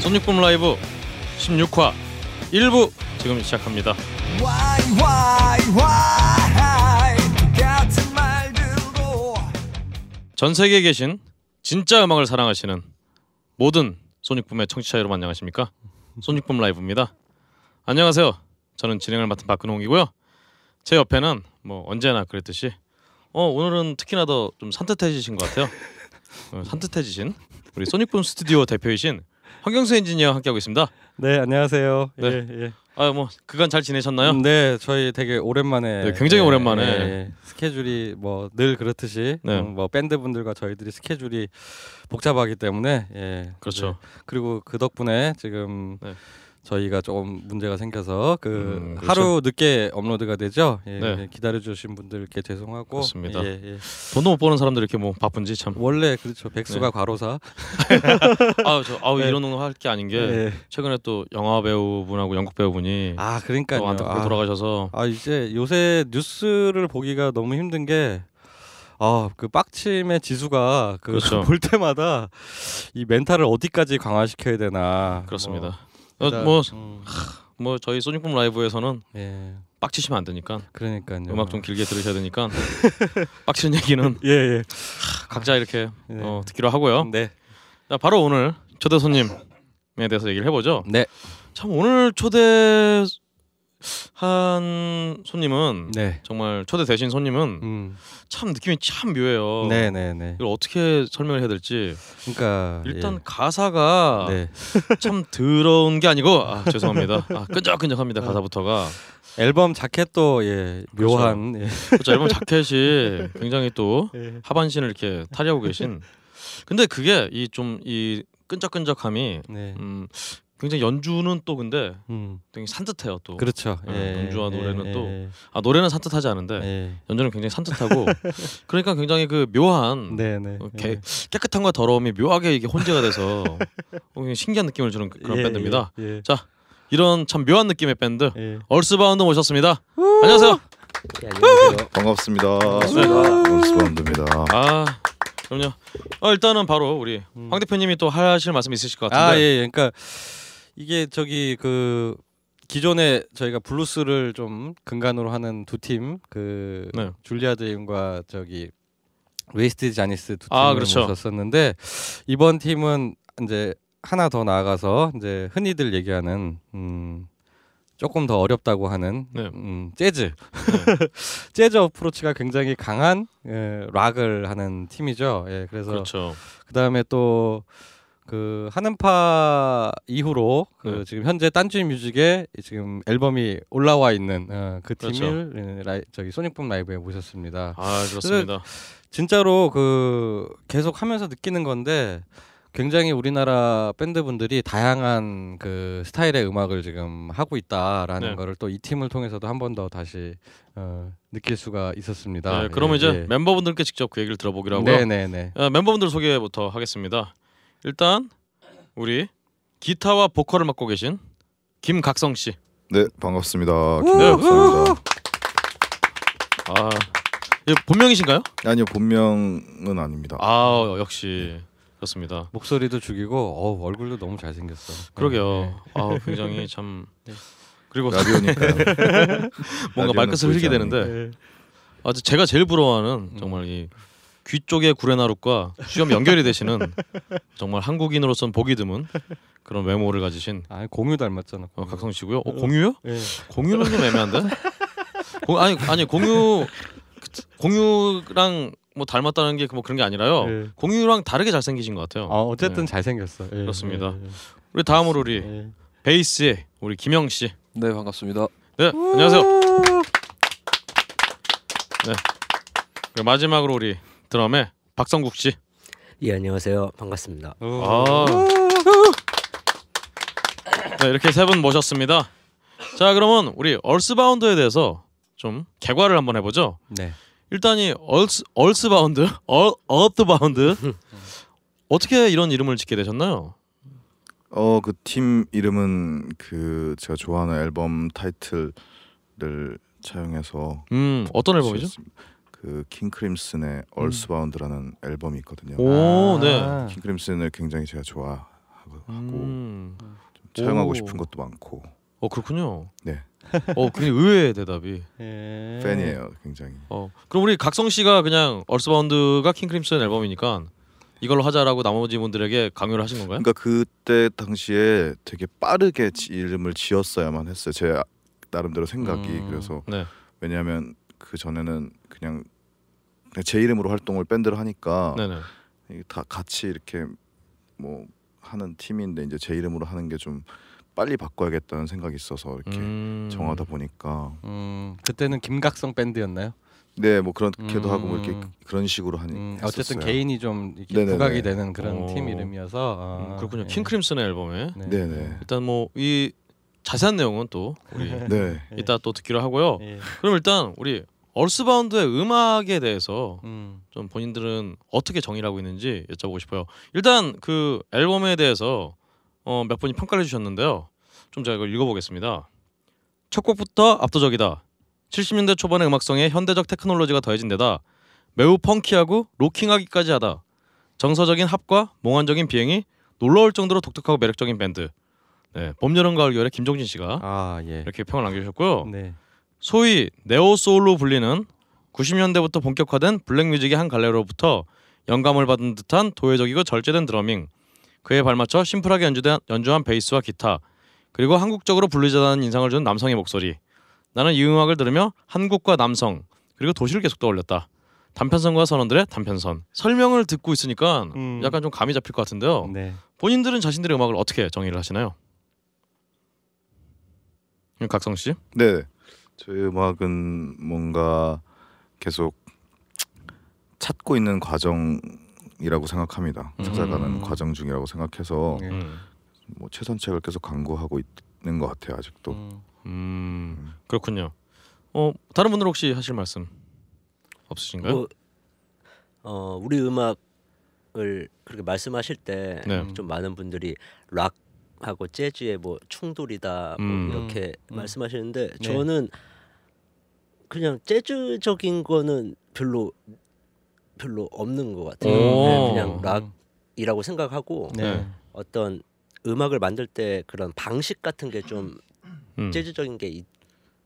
손익붐 라이브 16화 1부 지금 시작합니다. 전 세계에 계신 진짜 음악을 사랑하시는 모든 소닉붐의 청취자 여러분 안녕하십니까? 소닉붐 라이브입니다. 안녕하세요. 저는 진행을 맡은 박근홍이고요. 제 옆에는 뭐 언제나 그랬듯이 어 오늘은 특히나 더 좀 산뜻해지신 것 같아요. 어, 산뜻해지신 우리 소닉붐 스튜디오 대표이신 황경수 엔지니어 함께하고 있습니다. 네 안녕하세요. 네. 예, 예. 아뭐 그간 잘 지내셨나요? 네 저희 되게 오랜만에 네, 굉장히 오랜만에. 예, 스케줄이 뭐 늘 그렇듯이 네. 음, 뭐 밴드 분들과 저희들이 스케줄이 복잡하기 때문에 예 그렇죠. 네. 그리고 그 덕분에 지금 네. 저희가 조금 문제가 생겨서 그 음, 그렇죠. 하루 늦게 업로드가 되죠. 예, 네. 기다려 주신 분들께 죄송하고 그렇습니다. 예, 예. 돈도 못 버는 사람들 이렇게 뭐 바쁜지 참. 원래 그렇죠 백수가 네. 과로사. 아우 저 아우 네. 이런 거할게 아닌 게 예. 최근에 또 영화 배우분하고 연극 배우분이 아 그러니까요. 또 안타깝게 아. 돌아가셔서 아 이제 요새 뉴스를 보기가 너무 힘든 게. 아, 그 빡침의 지수가 그 그렇죠. 볼 때마다 이 멘탈을 어디까지 강화시켜야 되나. 그렇습니다. 뭐, 어, 일단, 뭐, 음, 뭐 저희 소닉붐 라이브에서는 예. 빡치시면 안 되니까 그러니까요. 음악 좀 길게 들으셔야 되니까 빡치는 얘기는 예, 예. 각자 이렇게 네. 어, 듣기로 하고요. 네. 자 바로 오늘 초대 손님에 대해서 얘기를 해보죠. 네. 참 오늘 초대 한 손님은 네. 정말 초대 대신 손님은 음. 참 느낌이 참 묘해요. 네, 네, 네. 이걸 어떻게 설명을 해야 될지 그러니까 일단 예. 가사가 네. 참 더러운 게 아니고 아, 죄송합니다. 아, 끈적끈적합니다 가사부터가. 앨범 자켓도 예, 묘한 예. 그렇죠. 앨범 자켓이 굉장히 또 예. 하반신을 이렇게 탈의하고 계신. 근데 그게 이 좀이 끈적끈적함이 네. 음, 굉장히 연주는 또 근데 음. 되게 산뜻해요 또. 그렇죠. 어, 예. 연주와 노래는 예, 또 예, 아 노래는 산뜻하지 않은데 예. 연주는 굉장히 산뜻하고 그러니까 굉장히 그 묘한 네, 네. 어, 개- 깨끗함과 더러움이 묘하게 이게 혼재가 돼서 어, 굉장히 신기한 느낌을 주는 그- 그런 예, 밴드입니다. 예. 예. 이런 참 묘한 느낌의 밴드 예. 얼스바운드 모셨습니다. 안녕하세요. 네, 안녕하세요. 반갑습니다. 반갑습니다. 얼스바운드입니다. 아 그럼요. 어, 일단은 바로 우리 음. 황 대표님이 또 하실 말씀 있으실 것 같은데. 아, 예, 예. 그러니까 이게 저기 그 기존에 저희가 블루스를 좀 근간으로 하는 두 팀, 그 네. 줄리아 드림과 저기 웨이스트 자니스 두 아, 팀을 그렇죠. 모셨었는데 이번 팀은 이제 하나 더 나아가서 이제 흔히들 얘기하는 음 조금 더 어렵다고 하는 네. 음, 재즈 재즈 어프로치가 굉장히 강한 예, 락을 하는 팀이죠. 예, 그래서 그렇죠. 그다음에 또 그 한음파 이후로 그 네. 지금 현재 딴지 뮤직에 지금 앨범이 올라와 있는 어, 그 그렇죠. 팀을 예, 라이, 저기 소닉붐 라이브에 모셨습니다. 아 그렇습니다. 진짜로 그 계속 하면서 느끼는 건데 굉장히 우리나라 밴드분들이 다양한 그 스타일의 음악을 지금 하고 있다라는 네. 거를 또 이 팀을 통해서도 한 번 더 다시 어, 느낄 수가 있었습니다. 네, 그러면 예, 이제 예. 멤버분들께 직접 그 얘기를 들어보기로 하고요. 네네네. 어, 멤버분들 소개부터 하겠습니다. 일단 우리 기타와 보컬을 맡고 계신 김각성 씨. 네, 반갑습니다. 네. 김박사입니다. 아 예, 본명이신가요? 아니요, 본명은 아닙니다. 아 역시 그렇습니다. 목소리도 죽이고 어우, 얼굴도 너무 잘생겼어. 그러게요. 네. 아 굉장히 참 그리고 라디오니까요. 뭔가 말끝을 흘리게 되는데 네. 아 제가 제일 부러워하는 음. 정말 이 귀 쪽의 구레나룻과 수염 연결이 되시는 정말 한국인으로선 보기 드문 그런 외모를 가지신 아 공유 닮았잖아. 어, 각성 씨고요. 어, 공유요? 예. 공유는 좀 애매한데? 공, 아니 아니 공유 공유랑 뭐 닮았다는 게 뭐 그런 게 아니라요. 예. 공유랑 다르게 잘생기신 것 같아요. 어, 어쨌든 네. 잘생겼어. 예, 그렇습니다. 예, 우리 다음으로 우리 예. 베이스의 우리 김영 씨. 네 반갑습니다. 네 안녕하세요. 네 그리고 마지막으로 우리 드럼의 박성국 씨. 예 안녕하세요. 반갑습니다. 아. 네, 이렇게 세 분 모셨습니다. 자, 그러면 우리 얼스바운드에 대해서 좀 개괄을 한번 해보죠. 네. 일단 이 얼스 얼스바운드, 얼 어드바운드 어떻게 이런 이름을 짓게 되셨나요? 어 그 팀 이름은 그 제가 좋아하는 앨범 타이틀을 차용해서 음 어떤 앨범이죠? 지었습니다. 그 킹크림슨의 얼스바운드라는 앨범이 있거든요. 오, 네. 아. 킹크림슨을 굉장히 제가 좋아하고 음. 차용하고 오. 싶은 것도 많고 어 그렇군요. 네. 어 굉장히 의외의 대답이. 예. 팬이에요, 굉장히. 어 그럼 우리 각성 씨가 그냥 얼스바운드가 킹크림슨 앨범이니까 이걸로 하자라고 나머지 분들에게 강요를 하신 건가요? 그러니까 그때 당시에 되게 빠르게 지- 이름을 지었어야만 했어요. 제 나름대로 생각이 음. 그래서 네. 왜냐하면 그 전에는 그냥, 그냥 제 이름으로 활동을 밴드를 하니까 네네. 다 같이 이렇게 뭐 하는 팀인데 이제 제 이름으로 하는 게 좀 빨리 바꿔야겠다는 생각이 있어서 이렇게 음. 정하다 보니까 음, 그때는 김각성 밴드였나요? 네 뭐 그렇게도 음. 하고 뭐 이렇게 그런 식으로 하니 음. 어쨌든 개인이 좀 이렇게 네네네. 부각이 되는 그런 오. 팀 이름이어서 아, 음, 그렇군요. 예. 킹크림슨의 앨범에 네. 네네 일단 뭐 이 자세한 내용은 또 우리 네 이따 또 듣기로 하고요. 예. 그럼 일단 우리 얼스바운드의 음악에 대해서 음. 좀 본인들은 어떻게 정의를 하고 있는지 여쭤보고 싶어요. 일단 그 앨범에 대해서 어, 몇 분이 평가를 해주셨는데요. 좀 제가 이걸 읽어보겠습니다. 첫 곡부터 압도적이다. 70년대 초반의 음악성에 현대적 테크놀로지가 더해진 데다 매우 펑키하고 로킹하기까지 하다. 정서적인 합과 몽환적인 비행이 놀라울 정도로 독특하고 매력적인 밴드. 네, 봄, 여름, 가을, 겨울의 김종진 씨가 아 예. 이렇게 평을 남겨주셨고요. 네. 소위 neo soul로 불리는 90년대부터 본격화된 black music의 한 갈래로부터 영감을 받은 듯한 도회적이고 절제된 drumming, 그에 발맞춰 심플하게 연주된, 연주한 베이스와 기타, 그리고 한국적으로 bluesy하다는 인상을 준 남성의 목소리. 나는 이 음악을 들으며 한국과 남성 그리고 도시를 계속 떠올렸다. 단편선과 선원들의 단편선. 설명을 듣고 있으니까 음. 약간 좀 감이 잡힐 것 같은데요. 네. 본인들은 자신들의 음악을 어떻게 정의를 하시나요? 음, 각성 씨? 네. 저희 음악은 뭔가 계속 찾고 있는 과정이라고 생각합니다. 찾아가는 음. 과정 중이라고 생각해서 네. 음. 뭐 최선책을 계속 강구하고 있는 것 같아요. 아직도. 음. 음 그렇군요. 어 다른 분들 혹시 하실 말씀 없으신가요? 뭐, 어 우리 음악을 그렇게 말씀하실 때좀 네. 많은 분들이 락 하고 재즈의 뭐 충돌이다 뭐 음. 이렇게 음. 말씀하시는데 네. 저는 그냥 재즈적인 거는 별로 별로 없는 것 같아요. 오. 네, 그냥 락이라고 생각하고 네. 네. 어떤 음악을 만들 때 그런 방식 같은 게좀 음. 재즈적인 게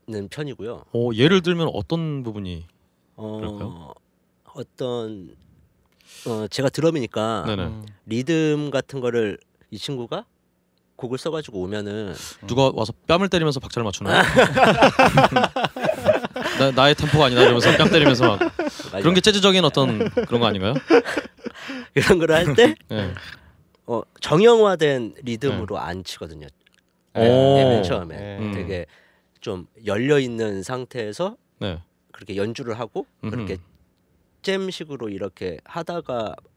있는 편이고요. 어 예를 들면 어떤 부분이 그럴까요? 어, 어떤 어, 제가 드럼이니까 네네 음. 리듬 같은 거를 이 친구가 곡을 써가지고 오면은 누가 와서 뺨을 때리면서 박자를 맞추나요? 나, 나의 템포가 아니다 이러면서 뺨 때리면서 막 그런 게 재즈적인 어떤 그런 거 아닌가요? 이런 거를 할때 네. 어, 정형화된 리듬으로 안 치거든요. 오. 네, 맨 처음에 네. 음. 되게 좀 열려 있는 상태에서 네. 그렇게 연주를 하고 음흠. 그렇게 잼식으로 이렇게 하다가 어,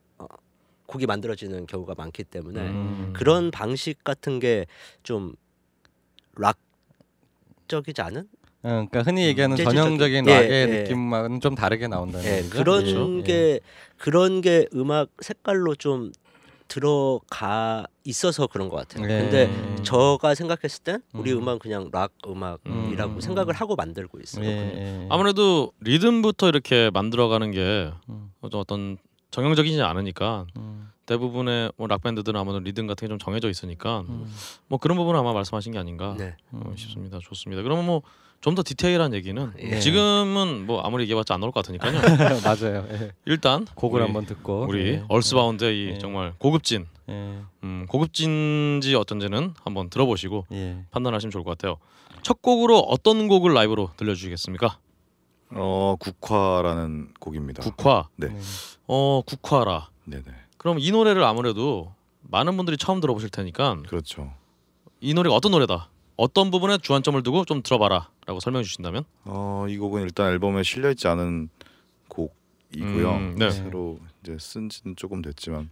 곡이 만들어지는 경우가 많기 때문에 음. 그런 방식 같은 게 좀 락적이지 않은 어, 그러니까 흔히 얘기하는 전형적인 예, 락의 예. 느낌과는 좀 다르게 나온다는 예? 그런 그렇죠? 게 예. 그런 게 음악 색깔로 좀 들어가 있어서 그런 것 같아요. 예. 근데 음. 저가 생각했을 땐 우리 음. 음. 악은 그냥 락 음악이라고 음. 생각을 하고 만들고 있어요. 예, 예. 아무래도 리듬부터 이렇게 만들어가는 게 음. 어떤 정형적이지 않으니까 음. 대부분의 뭐 락밴드들은 아무래도 리듬 같은 게 좀 정해져 있으니까 음. 뭐 그런 부분은 아마 말씀하신 게 아닌가 네. 어, 싶습니다. 좋습니다. 그러면 뭐 좀 더 디테일한 얘기는 예. 지금은 뭐 아무리 얘기해봤자 안 나올 것 같으니까요. 맞아요. 예. 일단 곡을 우리, 한번 듣고 우리 예. 얼스바운드의 이 예. 정말 고급진 예. 음, 고급진지 어떤지는 한번 들어보시고 예. 판단하시면 좋을 것 같아요. 첫 곡으로 어떤 곡을 라이브로 들려주시겠습니까? 어 국화라는 곡입니다. 국화. 네. 네. 어 국화라. 네네. 그럼 이 노래를 아무래도 많은 분들이 처음 들어보실 테니까 그렇죠. 이 노래가 어떤 노래다. 어떤 부분에 주안점을 두고 좀 들어봐라라고 설명해 주신다면? 어이 곡은 일단 앨범에 실려 있지 않은 곡이고요. 음, 네. 새로 이제 쓴지는 조금 됐지만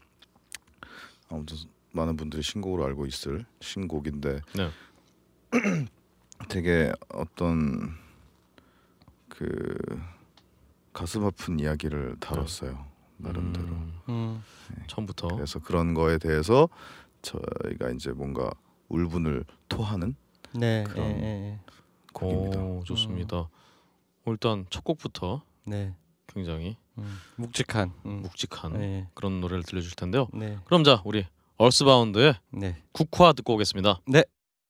아무튼 많은 분들이 신곡으로 알고 있을 신곡인데 네. 되게 어떤 그 가슴 아픈 이야기를 다뤘어요 나름대로. 음, 음. 처음부터. 그래서 그런 거에 대해서 저희가 이제 뭔가 울분을 토하는 네. 그런 예, 예, 곡입니다. 오, 좋습니다. 어, 일단 첫 곡부터 네. 굉장히 음, 묵직한. 음. 묵직한 네. 그런 노래를 들려줄 텐데요. 네. 그럼 자 우리 얼스바운드의 네. 국화 듣고 오겠습니다.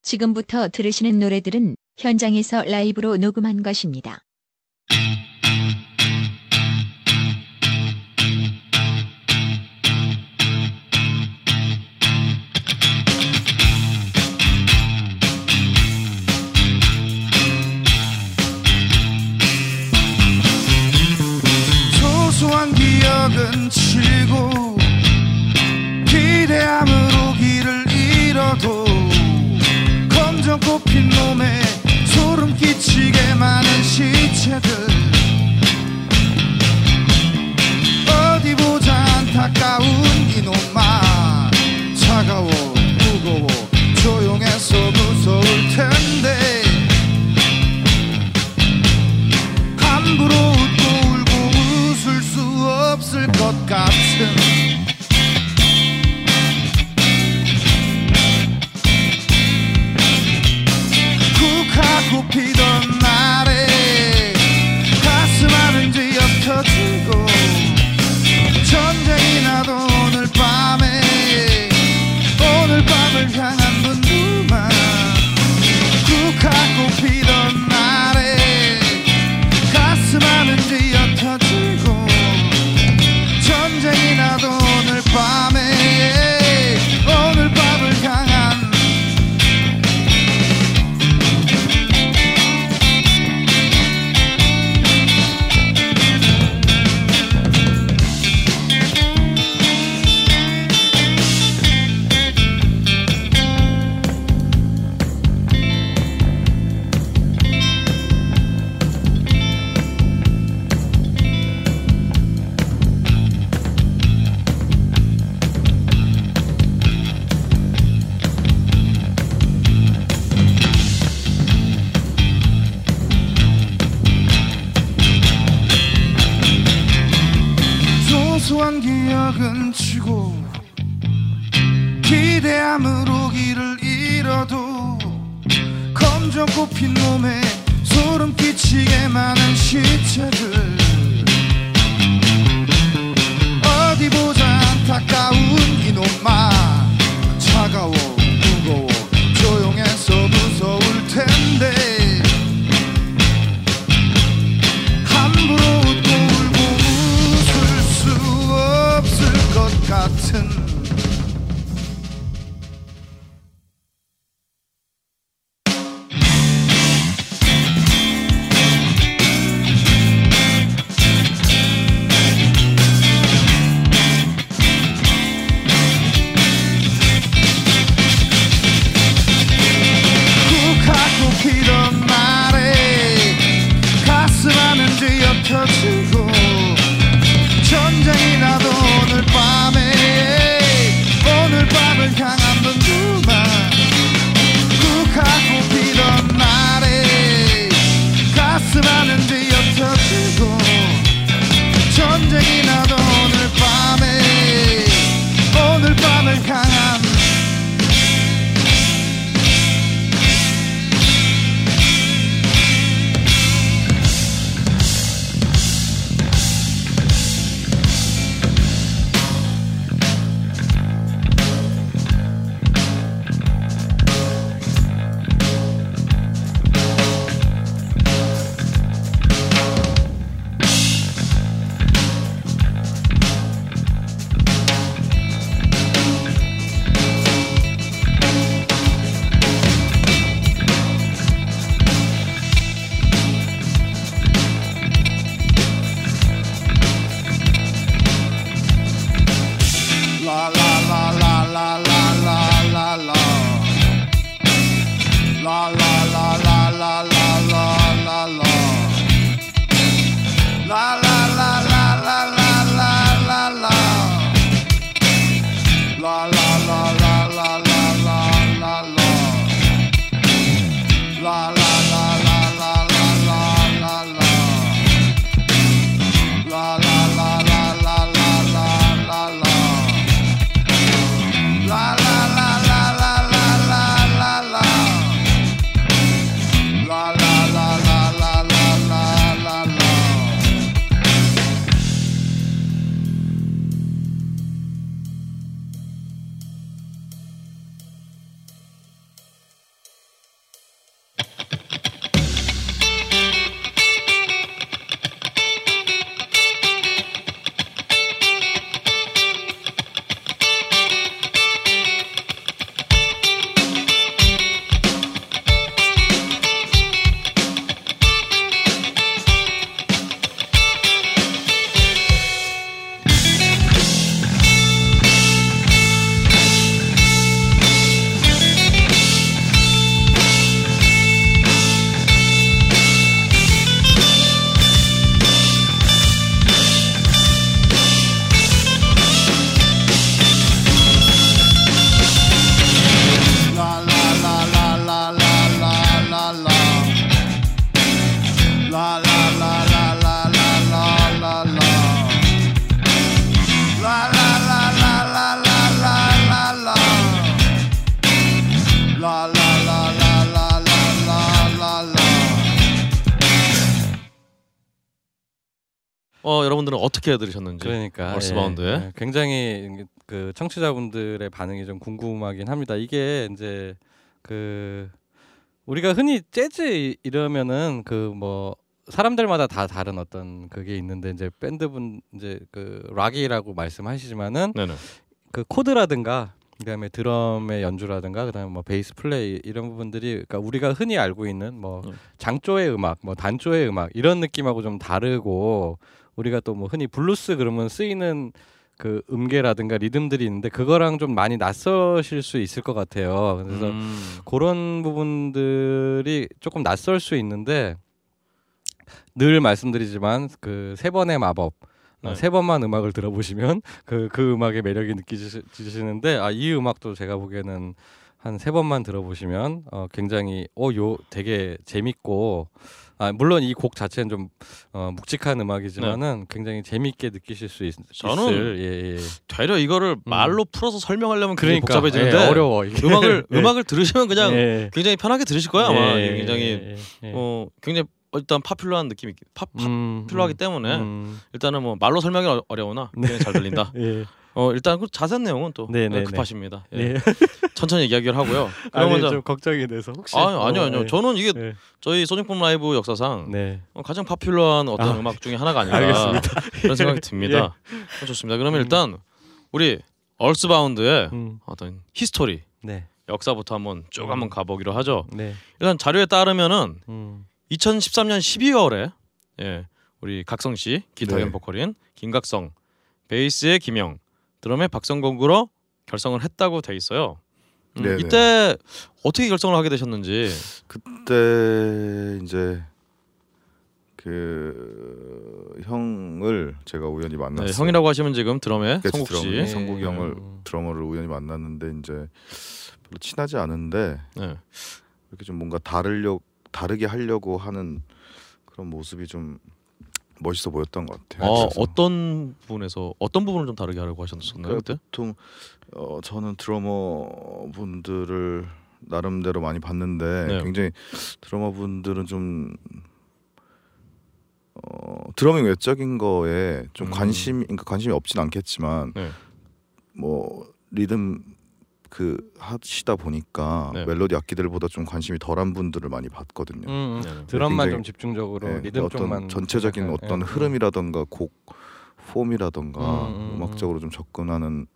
지금부터 들으시는 노래들은 현장에서 라이브로 녹음한 것입니다. 치고 기대함으로 길을 잃어도 검정 꽃핀 몸에 끼치게 많은 시체들. 어디 보자 안타까운 이놈만 차가워 무거워 어떻게 들으셨는지 그러니까 얼스바운드에. 예, 예. 굉장히 그 청취자분들의 반응이 좀 궁금하긴 합니다. 이게 이제 그 우리가 흔히 재즈 이러면은 그 뭐 사람들마다 다 다른 어떤 그게 있는데 이제 밴드분 이제 그 락이라고 말씀하시지만은 네네. 그 코드라든가 그다음에 드럼의 연주라든가 그다음에 뭐 베이스 플레이 이런 부분들이 그러니까 우리가 흔히 알고 있는 뭐 음. 장조의 음악, 뭐 단조의 음악 이런 느낌하고 좀 다르고 우리가 또 뭐 흔히 블루스 그러면 쓰이는 그 음계라든가 리듬들이 있는데 그거랑 좀 많이 낯서실 수 있을 것 같아요. 그래서 음. 그런 부분들이 조금 낯설 수 있는데 늘 말씀드리지만 그 세 번의 마법 어, 네. 세 번만 음악을 들어보시면 그그 음악의 매력이 느끼시는데 아 이 음악도 제가 보기에는 한 세 번만 들어보시면 어 굉장히 어 요 되게 재밌고 아 물론 이 곡 자체는 좀 어, 묵직한 음악이지만은 굉장히 재밌게 느끼실 수 있, 네. 저는 있을 예, 예. 되려 이거를 말로 풀어서 설명하려면 굉장히 그러니까 복잡해지는데 예, 어려워 이게. 음악을 예. 음악을 들으시면 그냥 예. 굉장히 편하게 들으실 거예요 아마 예, 굉장히. 어 굉장히 일단 파퓰러한 느낌이 있- 파, 파, 음, 필요하기 음, 때문에 음. 일단은 뭐 말로 설명이 어- 어려우나 굉장히 잘 들린다. 예. 어 일단 그 자세한 내용은 또 네, 네, 급하십니다. 예. 네. 천천히 얘기를 하고요. 그럼 아니 먼저 좀 걱정이 돼서 혹시 아니 아니요 어, 아니요 예. 저는 이게 네. 저희 소닉붐 라이브 역사상 네. 어, 가장 popular한 어떤 아, 음악 중에 하나가 아닌가 알겠습니다. 그런 생각이 듭니다. 어, 좋습니다. 그러면 음. 일단 우리 얼스바운드의 음. 어떤 history 네. 역사부터 한번 쭉 한번 가보기로 하죠. 네. 일단 자료에 따르면은 음. 2013년 12월에 예 우리 각성 씨 기타 겸 네. 보컬인 김각성 베이스의 김영 드럼의 박성공으로 결성을 했다고 돼 있어요. 음, 네네. 이때 어떻게 결성을 하게 되셨는지 그때 이제 그 형을 제가 우연히 만났어요. 네, 형이라고 하시면 지금 드럼의 성국 씨 드럼의 네. 성국이 형을 음. 드러머를 우연히 만났는데 이제 별로 친하지 않은데 네. 이렇게 좀 뭔가 다르려 다르게 하려고 하는 그런 모습이 좀 멋있어 보였던 것 같아요. 어, 그래서 어떤 부분에서 어떤 부분을 좀 다르게 하려고 하셨었나요 그러니까 그때? 보통 어, 저는 드러머 분들을 나름대로 많이 봤는데 네. 굉장히 드러머 분들은 좀 어, 드러밍 외적인 거에 좀 음. 관심 그러니까 관심이 없진 않겠지만 네. 뭐 리듬 그 하시다 보니까 네. 멜로디 악기들보다 좀 관심이 덜한 분들을 많이 봤거든요. 음, 음. 드럼만 굉장히- 좀 집중적으로 네, 리듬 어떤 쪽만 전체적인 생각할- 어떤 예, 흐름이라던가 곡 폼이라던가 음, 음, 음, 악적으로 좀 접근하는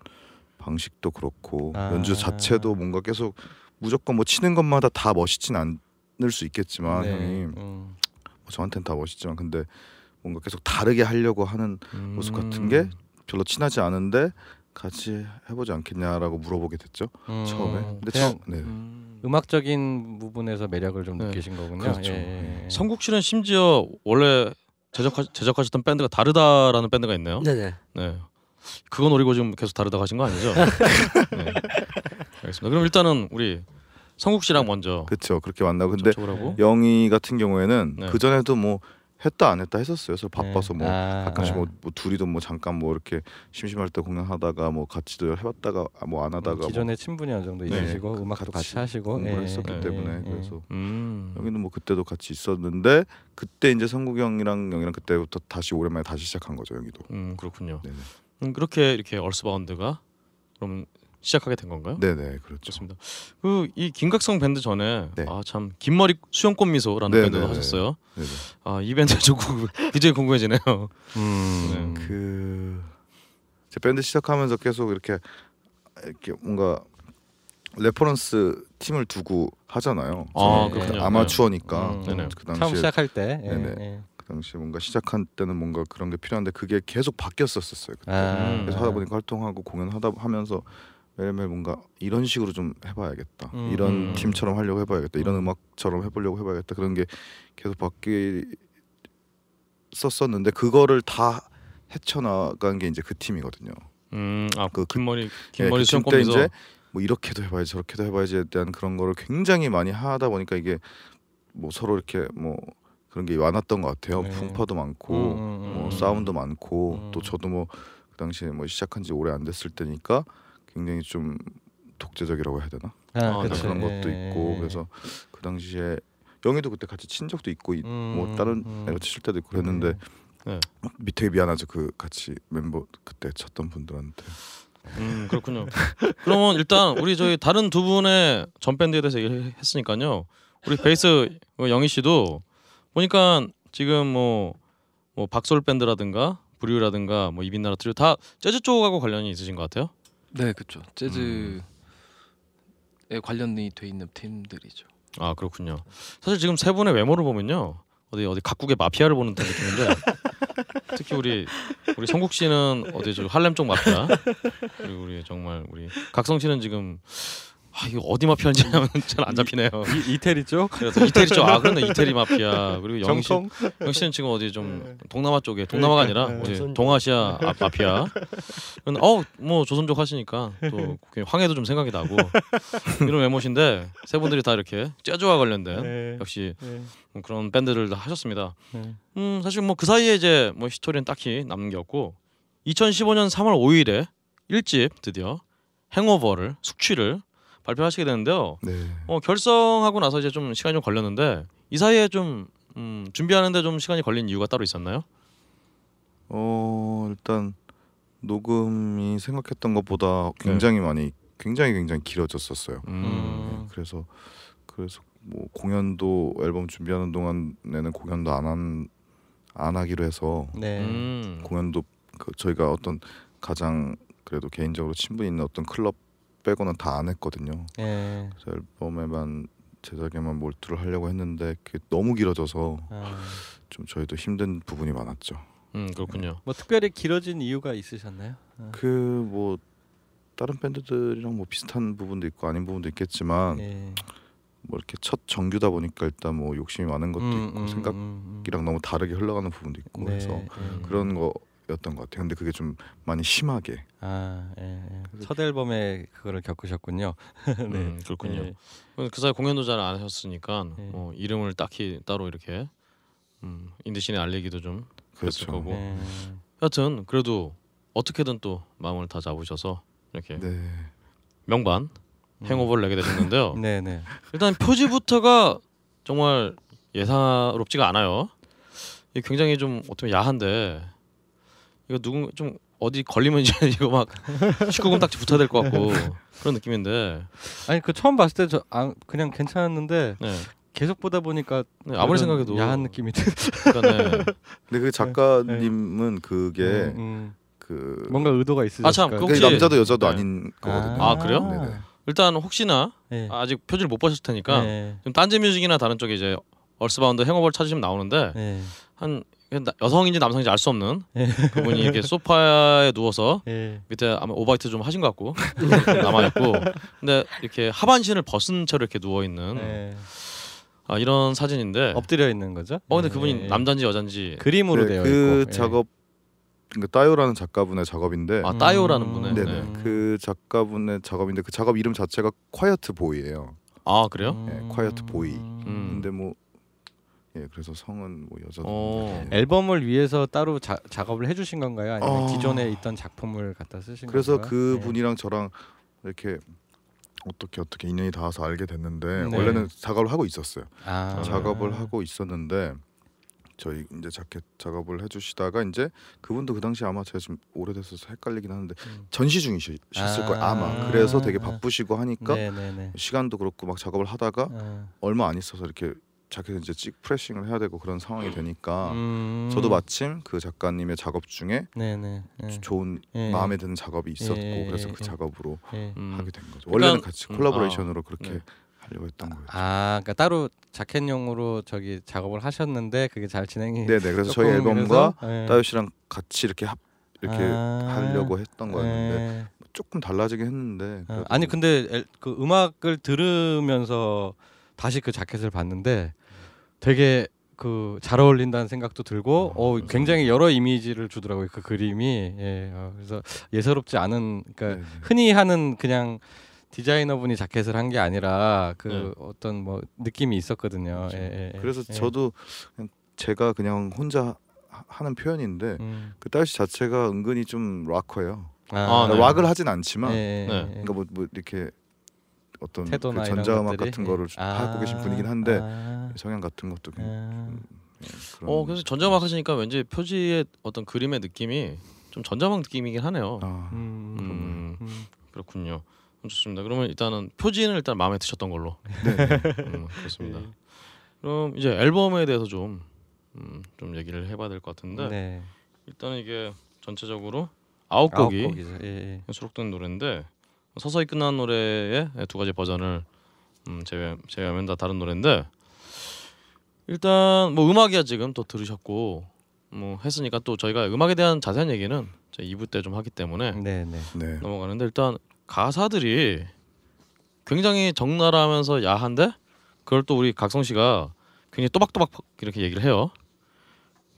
방식도 그렇고 아. 연주 자체도 뭔가 계속 무조건 뭐 치는 것마다 다 멋있진 않을 수 있겠지만 네, 형이 음. 뭐 저한테는 다 멋있지만 근데 뭔가 계속 다르게 하려고 하는 모습 같은 음. 게 별로 친하지 않은데 같이 해보지 않겠냐라고 물어보게 됐죠 음. 처음에. 근데 그냥 처, 네. 음. 음악적인 부분에서 매력을 좀 네. 느끼신 거군요. 그렇죠. 예, 예, 예. 성국 씨는 심지어 원래 제작하, 제작하셨던 밴드가 다르다라는 밴드가 있네요. 네네. 네. 그거 노리고 지금 계속 다르다 하신 거 아니죠? 네. 알겠습니다. 그럼 일단은 우리 성국 씨랑 먼저 그렇죠 그렇게 만나고 근데 영희 같은 경우에는 네. 그 전에도 뭐 했다 안 했다 했었어요. 그래서 바빠서 네. 뭐 아, 가끔씩 아. 뭐, 뭐 둘이도 뭐 잠깐 뭐 이렇게 심심할 때 공연하다가 뭐 같이도 해봤다가 뭐 안 하다가 기존에 친분이 어느 정도 네. 있으시고 음악도 같이, 하시고 공부를 예, 했었기 예, 때문에 예, 그래서 음. 여기는 뭐 그때도 같이 있었는데 그때 이제 성국이 형이랑 영이랑 그때부터 다시 오랜만에 다시 시작한 거죠 여기도. 음 그렇군요. 네네. 음, 그렇게 이렇게 얼스바운드가 그럼 시작하게 된 건가요? 네네 그렇죠. 좋습니다. 그 이 김각성 밴드 전에 네. 아참 긴머리 수영꽃 미소라는 네, 밴드도 네, 네. 하셨어요. 네네. 아이 밴드 좀 궁금, 굉장히 궁금해지네요. 음. 네. 그제 밴드 시작하면서 계속 이렇게 이렇게 뭔가 reference 팀을 두고 하잖아요. 아, 그렇군요. 아마추어니까 음, 네네. 그 처음 당시에 시작할 때 예, 네네. 예. 그 당시에 뭔가 시작한 때는 뭔가 그런 게 필요한데 그게 계속 바뀌었었어요. 그때. 아, 음. 그래서 하다 보니까 활동하고 공연하다 하면서 매일매일 뭔가 이런 식으로 좀 해봐야겠다. 음, 이런 음. 팀처럼 하려고 해봐야겠다. 이런 음. 음악처럼 해보려고 해봐야겠다. 그런 게 계속 바뀌었었는데 그거를 다 헤쳐나간 게 이제 그 팀이거든요. 음, 아, 그- 그 긴머리 예, 긴머리 그팀 수영꽃 때 미소. 이제 뭐 이렇게도 해봐야지 저렇게도 해봐야지에 대한 그런 거를 굉장히 많이 하다 보니까 이게 뭐 서로 이렇게 뭐 그런 게 많았던 것 같아요. 네. 풍파도 많고 음, 음, 뭐 음. 사운드 많고 음. 또 저도 뭐 그 당시에 뭐 시작한 지 오래 안 됐을 때니까 굉장히 좀 독재적이라고 해야 되나 아, 아. 그런 예, 것도 예, 있고 예. 그래서 그 당시에 영희도 그때 같이 친 적도 있고 이- 뭐 음, 다른 음. 애가 칠 때도 있고 그랬는데 되게 미안하죠. 그 같이 멤버 그때 쳤던 분들한테. 음 그렇군요. 그러면 일단 우리 저희 다른 두 분의 전 밴드에 대해서 얘기했으니까요. 우리 베이스 영희 씨도 보니까 지금 뭐, 뭐 박솔 밴드라든가 브리우라든가 뭐 이빈나라 트리오 다 재즈 쪽하고 관련이 있으신 것 같아요. 네, 그렇죠. 재즈에 음. 관련이 돼 있는 팀들이죠. 아 그렇군요. 사실 지금 세 분의 외모를 보면요 어디 어디 각국의 마피아를 보는 듯한 느낌인데 특히 우리 우리 성국 씨는 어디 저 할렘 쪽 마피아 그리고 우리 정말 우리 각성 씨는 지금 아 이거 어디 마피아인지 잘안 잡히네요. 이, 이태리 쪽 그래서 이태리 쪽 아 그런데 이태리 마피아 그리고 씨 정통 씨는 지금 어디 좀 동남아 쪽에 동남아가 아니라 어디 조선족. 동아시아 아, 마피아. 어뭐 조선 족 하시니까 또 황해도 좀 생각이 나고 이런 외모신데 세 분들이 다 이렇게 재즈와 관련된 네. 역시 네. 뭐 그런 밴드를 다 하셨습니다. 네. 음 사실 뭐 그 사이에 이제 뭐 히스토리는 딱히 남는 게 없고 2015년 3월 5일에 1집 드디어 행오버를 숙취를 발표하시게 되는데요. 네. 어 결성하고 나서 이제 좀 시간이 좀 걸렸는데 이 사이에 좀 음, 준비하는데 좀 시간이 걸린 이유가 따로 있었나요? 어 일단 녹음이 생각했던 것보다 굉장히 많이 굉장히 굉장히 길어졌었어요. 음. 음. 그래서 그래서 뭐 공연도 앨범 준비하는 동안에는 공연도 안 한 안 하기로 해서 네. 음. 공연도 그 저희가 어떤 가장 그래도 개인적으로 친분 있는 어떤 클럽 빼고는 다 안 했거든요. 예. 그래서 앨범에만 제작에만 몰두를 하려고 했는데 그게 너무 길어져서 아, 좀 저희도 힘든 부분이 많았죠. 음 그렇군요. 뭐 특별히 길어진 이유가 있으셨나요? 아, 그뭐 다른 밴드들이랑 뭐 비슷한 부분도 있고 아닌 부분도 있겠지만 예. 뭐 이렇게 첫 정규다 보니까 일단 뭐 욕심이 많은 것도 음, 있고 음, 생각이랑 음, 너무 다르게 흘러가는 부분도 있고 네, 그래서 예. 그런 거 였던 것 같아요. 근데 그게 좀 많이 심하게 아, 예, 예. 첫 앨범에 그거를 겪으셨군요. 네. 음, 그렇군요. 예. 그 사이 공연도 잘 안 하셨으니까 네. 뭐 이름을 딱히 따로 이렇게 음, 인디신에 알리기도 좀 그랬을 그렇죠. 거고. 예. 여하튼 그래도 어떻게든 또 마음을 다 잡으셔서 이렇게 네. 명반 행오버를 내게 되셨는데요. 음. 네, 네. 일단 표지부터가 정말 예사롭지가 않아요. 굉장히 좀 어떻게 야한데 이거 누군 좀 어디 걸리면 이제 이거 막 19금 딱지 붙어야 될 것 같고 그런 느낌인데 아니 그 처음 봤을 때 저 아, 그냥 괜찮았는데 네. 계속 보다 보니까 네, 아무리 생각해도 야한 느낌이 들. 그러니까 네. 근데 그 작가님은 그게 음, 음. 그 뭔가 의도가 있으실까요? 아, 참, 그그 혹시- 남자도 여자도 네. 아닌 거거든요. 아, 그래요? 네네. 일단 혹시나 예. 아직 표지를 못 보셨을 테니까 예. 좀 딴지 뮤직이나 다른 쪽에 이제 얼스바운드 행오버를 찾으시면 나오는데 예. 한 나- 여성인지 남성인지 알 수 없는 예. 그분이 이렇게 소파에 누워서 예. 밑에 아마 오바이트 좀 하신 것 같고 남아 있고 근데 이렇게 하반신을 벗은 채로 이렇게 누워 있는 예. 아, 이런 사진인데 엎드려 있는 거죠? 어 근데 예, 그분이 예. 남자인지 여잔지 그림으로 네, 되어 그 있고. 예. 작업 그러니까 따요라는 작가분의 작업인데 아 따요라는 음. 분의 네네 음. 그 작가분의 작업인데 그 작업 이름 자체가 콰이어트 보이예요. 아 그래요? 예, quiet boy. 음. 근데 뭐 예, 그래서 성은 뭐 여자도 어. 앨범을 위해서 따로 자, 작업을 해주신 건가요? 아니면 어. 기존에 있던 작품을 갖다 쓰신 그래서 건가요? 그 예. 분이랑 저랑 이렇게 어떻게 어떻게 인연이 닿아서 알게 됐는데 네. 원래는 작업을 하고 있었어요. 아. 작업을 하고 있었는데 저희 이제 자켓 작업을 해주시다가 이제 그분도 그 당시 아마 제가 좀 오래됐어서 헷갈리긴 하는데 음. 전시 중이셨을 아. 거예요 아마 그래서 되게 바쁘시고 하니까 네네네. 시간도 그렇고 막 작업을 하다가 아. 얼마 안 있어서 이렇게 자켓을 이제 찍 프레싱을 해야 되고 그런 상황이 되니까 음. 저도 마침 그 작가님의 작업 중에 네네. 예. 좋은 예. 마음에 드는 작업이 있었고 예, 그래서 예, 그 예. 작업으로 예. 음. 하게 된 거죠. 그러니까- 원래는 같이 음, 콜라보레이션으로 아, 그렇게 네. 하려고 했던 거예요. 아, 그러니까 따로 자켓용으로 저기 작업을 하셨는데 그게 잘 진행이. 네네 그래서 저희 앨범과 그래서, 예. 따요 씨랑 같이 이렇게 합 이렇게 아. 하려고 했던 거였는데 예. 조금 달라지긴 했는데 아, 아니 근데 엘- 그 음악을 들으면서 다시 그 자켓을 봤는데 되게 그 잘 어울린다는 생각도 들고 어 굉장히 여러 이미지를 주더라고요 그 그림이 예 어, 그래서 예사롭지 않은 그러니까 네네. 흔히 하는 그냥 디자이너분이 자켓을 한 게 아니라 그 네. 어떤 뭐 느낌이 있었거든요. 예, 예, 예. 그래서 예. 저도 그냥 제가 그냥 혼자 하- 하는 표현인데 음. 그 딸씨 자체가 은근히 좀 락커예요. 아, 그러니까 네. 락을 하진 않지만 예, 예, 네. 예. 그러니까 뭐, 뭐 이렇게 어떤 그 전자음악? 같은 예. 거를 아, 하고 계신 분이긴 한데 아, 성향 같은 것도 그냥 아. 그런- 어 그래서 전자음악 하시니까 왠지 표지의 어떤 그림의 느낌이 좀 전자음악 느낌이긴 하네요. 아, 음, 음, 음. 그렇군요. 좋습니다. 그러면 일단은 표지는 일단 마음에 드셨던 걸로. 네. 음, 그렇습니다. 네. 그럼 이제 앨범에 대해서 좀, 음, 좀 얘기를 해봐야 될 것 같은데 네. 일단은 이게 전체적으로 아홉 아홉 곡이 곡이죠. 예, 예. 수록된 노래인데 서서히 끝난 노래의 두 가지 버전을 음, 제외 제외하면 다 다른 노래인데 일단 뭐 음악이야 지금 또 들으셨고 뭐 했으니까 또 저희가 음악에 대한 자세한 얘기는 저희 2부 때 좀 하기 때문에 네, 네. 네. 넘어가는데 일단 가사들이 굉장히 적나라하면서 야한데 그걸 또 우리 각성 씨가 굉장히 또박또박 이렇게 얘기를 해요.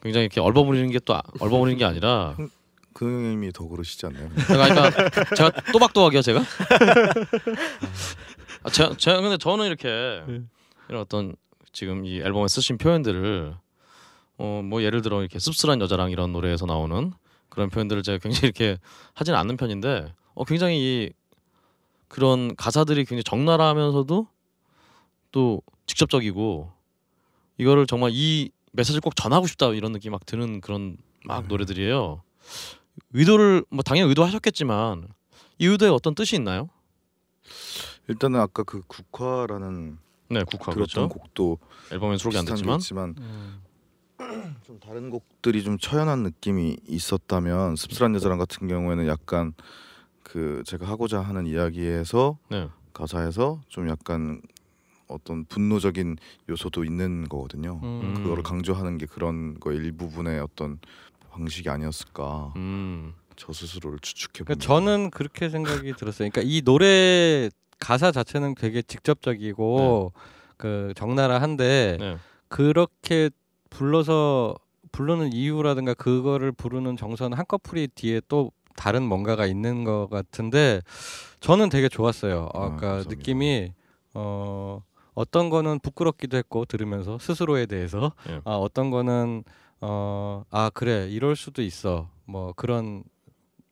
굉장히 이렇게 얼버무리는 게 또 얼버무리는 게 아니라 그 형님이 더 그러시지 않나요? 제가 그러니까 제가 또박또박이요 제가. 아, 제가, 제가 근데 저는 이렇게 이런 어떤 지금 이 앨범에 쓰신 표현들을 어 뭐 예를 들어 이렇게 씁쓸한 여자랑 이런 노래에서 나오는 그런 표현들을 제가 굉장히 이렇게 하지는 않는 편인데 어 굉장히 이 그런 가사들이 굉장히 적나라하면서도 또 직접적이고 이거를 정말 이 메시지를 꼭 전하고 싶다 이런 느낌 막 드는 그런 막 노래들이에요. 의도를 뭐 당연히 의도하셨겠지만 이 의도에 어떤 뜻이 있나요? 일단은 아까 그 국화라는 네, 국화 들었던 그렇죠. 곡도 앨범에 수록이 안 됐지만 음. 좀 다른 곡들이 좀 처연한 느낌이 있었다면 씁쓸한 여자랑 같은 경우에는 약간 그 제가 하고자 하는 이야기에서 네. 가사에서 좀 약간 어떤 분노적인 요소도 있는 거거든요. 음. 그거를 강조하는 게 그런 거 일부분의 어떤 방식이 아니었을까 음. 저 스스로를 추측해 그러니까 보면 저는 그렇게 생각이 들었어요. 그러니까 이 노래 가사 자체는 되게 직접적이고 그 적나라한데 네. 그렇게 불러서 부르는 이유라든가 그거를 부르는 정서는 한꺼풀이 뒤에 또 다른 뭔가가 있는 것 같은데 저는 되게 좋았어요. 아, 아까 감사합니다. 느낌이 어 어떤 거는 부끄럽기도 했고 들으면서 스스로에 대해서 예. 아 어떤 거는 어 아 그래 이럴 수도 있어 뭐 그런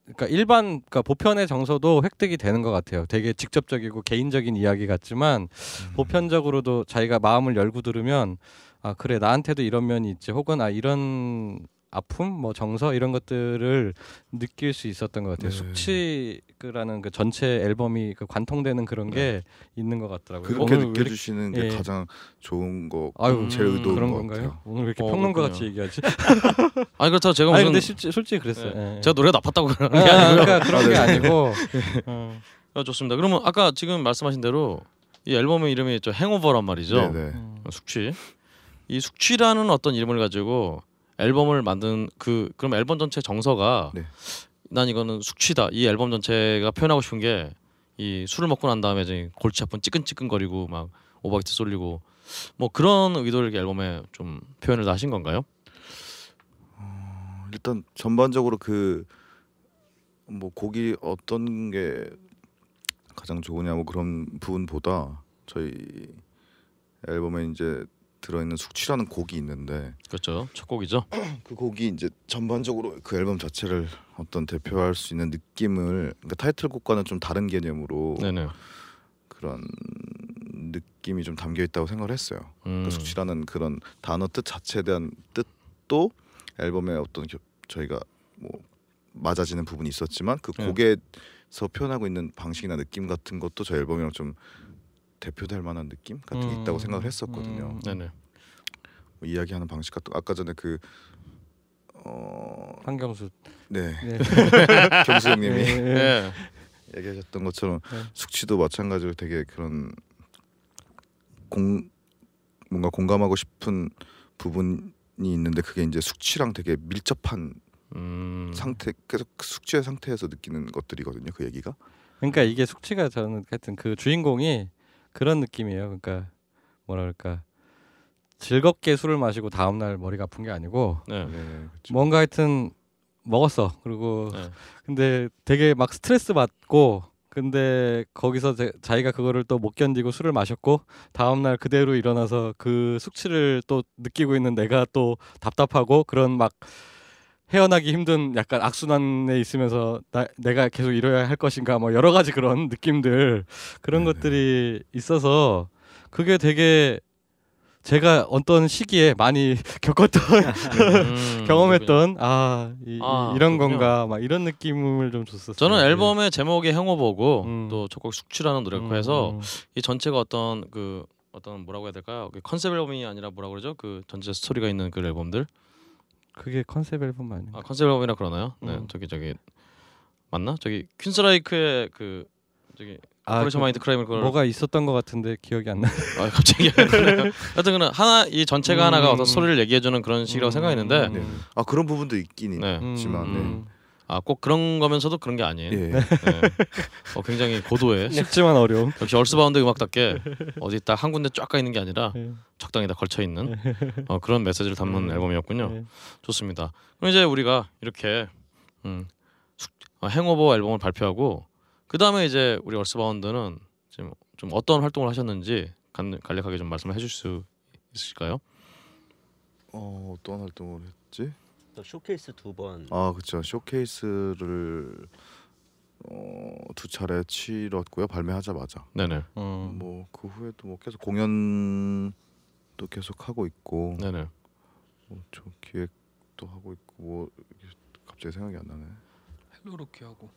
그러니까 일반 그러니까 보편의 정서도 획득이 되는 것 같아요. 되게 직접적이고 개인적인 이야기 같지만 음. 보편적으로도 자기가 마음을 열고 들으면 아 그래 나한테도 이런 면이 있지 혹은 아 이런 아픔 뭐 정서 이런 것들을 느낄 수 있었던 것 같아요. 네. 숙취라는 그 전체 앨범이 그 관통되는 그런 게 있는 것 같더라고요. 그렇게 느껴주시는 게 예. 가장 좋은 거 아유 제일 의도인 그런 것 건가요? 같아요. 오늘 왜 이렇게 어, 평론가 그렇군요. 같이 얘기하지? 아니 그렇다고 제가 아니 무슨 근데 실제 솔직히 그랬어요. 예. 예. 제가 노래 가 나빴다고 그러는 게 아, 아니고요. 그러니까 그런 아, 게 네. 아니고 어. 아, 좋습니다. 그러면 아까 지금 말씀하신 대로 이 앨범의 이름이 저 행오버란 말이죠. 네네. 음. 어, 숙취. 이 숙취라는 어떤 이름을 가지고 앨범을 만든 그 그럼 앨범 전체 정서가 네. 난 이거는 숙취다. 이 앨범 전체가 표현하고 싶은 게 이 술을 먹고 난 다음에 이제 골치 아픈 찌끈찌끈거리고 막 오바이트 쏠리고 뭐 그런 의도를 앨범에 좀 표현을 다 하신 건가요? 일단 전반적으로 그 뭐 곡이 어떤 게 가장 좋으냐 뭐 그런 부분보다 저희 앨범에 이제 들어있는 숙취라는 곡이 있는데 그렇죠. 첫 곡이죠. 그 곡이 이제 전반적으로 그 앨범 자체를 어떤 대표할 수 있는 느낌을 그러니까 타이틀곡과는 좀 다른 개념으로 네네. 그런 느낌이 좀 담겨 있다고 생각을 했어요. 음. 그 숙취라는 그런 단어 뜻 자체에 대한 뜻도 앨범에 어떤 겨- 저희가 뭐 맞아지는 부분이 있었지만 그 네. 곡에서 표현하고 있는 방식이나 느낌 같은 것도 저희 앨범이랑 좀 대표될 만한 느낌 같은 게 음, 있다고 생각을 했었거든요. 음. 네네. 뭐 이야기하는 방식 같은 거 아까 전에 그 어, 한경수. 네 네. 경수 형님이 예, 예. 네. 얘기하셨던 것처럼 네. 숙취도 마찬가지로 되게 그런 공 뭔가 공감하고 싶은 부분이 있는데 그게 이제 숙취랑 되게 밀접한 음. 상태 계속 그 숙취의 상태에서 느끼는 것들이거든요 그 얘기가 그러니까 이게 숙취가 저는 하여튼 그 주인공이 그런 느낌이에요. 그러니까 그럴까 즐겁게 술을 마시고 다음 날 머리가 아픈 게 아니고 네. 네, 그렇죠. 뭔가 하여튼 먹었어. 그리고 네. 근데 되게 막 스트레스 받고 근데 거기서 제- 자기가 그거를 또 못 견디고 술을 마셨고 다음 날 그대로 일어나서 그 숙취를 또 느끼고 있는 내가 또 답답하고 그런 막 헤어나기 힘든 약간 악순환에 있으면서 나, 내가 계속 이뤄야 할 것인가 뭐 여러 가지 그런 느낌들 그런 네네. 것들이 있어서 그게 되게 제가 어떤 시기에 많이 겪었던 음, 경험했던 아, 이, 아, 런. 건가 막 이런 느낌을 좀 줬었어요. 저는 네. 앨범의 제목이 행오버고 음. 또 첫곡 숙취라는 노래고 음, 해서 음. 이 전체가 어떤 그 어떤 뭐라고 해야 될까요? 그 컨셉 앨범이 아니라 뭐라 그러죠? 그 전체 스토리가 있는 그 앨범들. 그게 컨셉 앨범 아닌가? 아 컨셉 앨범이라 그러나요? 네, 음. 저기 저기 맞나? 저기 Queensrÿche의 그 저기 아, Operation 그 Mindcrime을 그걸 뭐가 있었던 것 같은데 기억이 안 나. 아, 갑자기 하여튼 그는 하나 이 전체가 음. 하나가 어떤 스토리를 얘기해주는 그런 식이라고 생각했는데 네. 아 그런 부분도 있긴 네. 있지만 음. 아 꼭 그런 거면서도 그런 게 아니에요. 예. 네. 어, 굉장히 고도의 쉽지만 어려움. 역시 얼스바운드 음악답게 어디 딱 한 군데 쫙가 있는 게 아니라 네. 적당히 다 걸쳐 있는 어, 그런 메시지를 담는 음. 앨범이었군요. 네. 좋습니다. 그럼 이제 우리가 이렇게 음, 숙- 어, Hangover 앨범을 발표하고 그 다음에 이제 우리 얼스바운드는 지금 좀 어떤 활동을 하셨는지 간, 간략하게 좀 말씀을 해줄 수 있으실까요? 어 어떤 활동을 했지? 또 쇼케이스 두 번. 아 그렇죠 쇼케이스를 어, 두 차례 치렀고요 발매하자마자 네네, 음. 뭐그 후에도 뭐 계속 공연도 계속 하고 있고 네네. 뭐저 기획도 하고 있고 뭐 갑자기 생각이 안 나네. 헬로루키 하고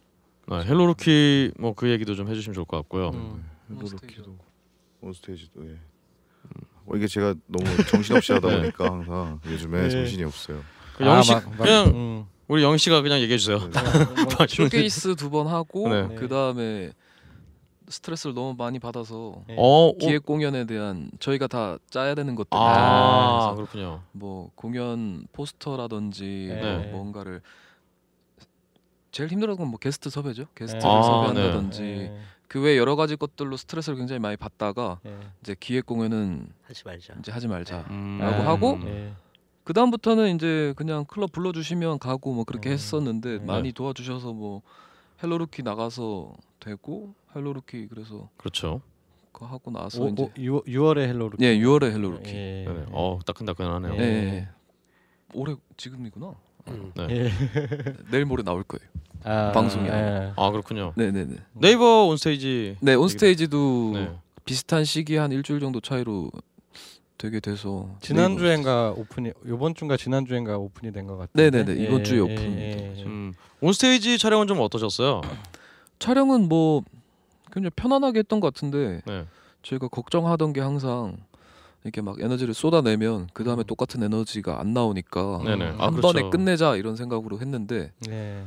아, 헬로루키 뭐 그 얘기도 좀 해주시면 좋을 것 같고요. 음. 헬로루키도 온스테이지도 예. 어, 이게 제가 너무 정신없이 하다 네. 보니까 항상 요즘에 네. 정신이 없어요. 그 영희 씨 아, 막- 막- 그냥 음. 우리 영희 씨가 그냥 얘기해 주세요. 네. 쇼케이스 두 번 하고 네. 그 다음에 스트레스를 너무 많이 받아서 네. 어, 기획 공연에 대한 저희가 다 짜야 되는 것들 아 그래서 그렇군요. 뭐 공연 포스터라든지 네. 뭐 뭔가를 제일 힘들었던 건 뭐 게스트 섭외죠. 게스트를 아, 섭외한다든지 네. 그외 여러 가지 것들로 스트레스를 굉장히 많이 받다가 네. 이제 기획 공연은 하지 말자. 이제 하지 말자. 음. 라고 아, 하고 네. 그 다음부터는 이제 그냥 클럽 불러 주시면 가고 뭐 그렇게 음. 했었는데 네. 많이 도와주셔서 뭐 헬로루키 나가서 되고 헬로루키 그래서 그렇죠. 그거 하고 나서 오, 이제 오, 6, 6월에 헬로루키. 예 6월에 헬로루키 예. 네네. 어 따끈따끈하네요. 예, 네. 예. 올해 지금이구나 음. 네. 예. 내일 모레 나올 거예요 아, 방송이 예. 아 그렇군요. 네네네 네이버 온스테이지. 네 온스테이지도 네. 비슷한 시기 한 일주일 정도 차이로 되게 돼서 지난 주엔가 오픈이 요번 주인가 지난 주엔가 오픈이 된 것 같아요. 네네네, 이번 주에 오픈입니다. 음, 온스테이지 촬영은 좀 어떠셨어요? 촬영은 뭐 굉장히 편안하게 했던 것 같은데 네. 저희가 걱정하던 게 항상 이렇게 막 에너지를 쏟아내면 그 다음에 똑같은 에너지가 안 나오니까 네네. 아, 한 그렇죠. 번에 끝내자 이런 생각으로 했는데 네.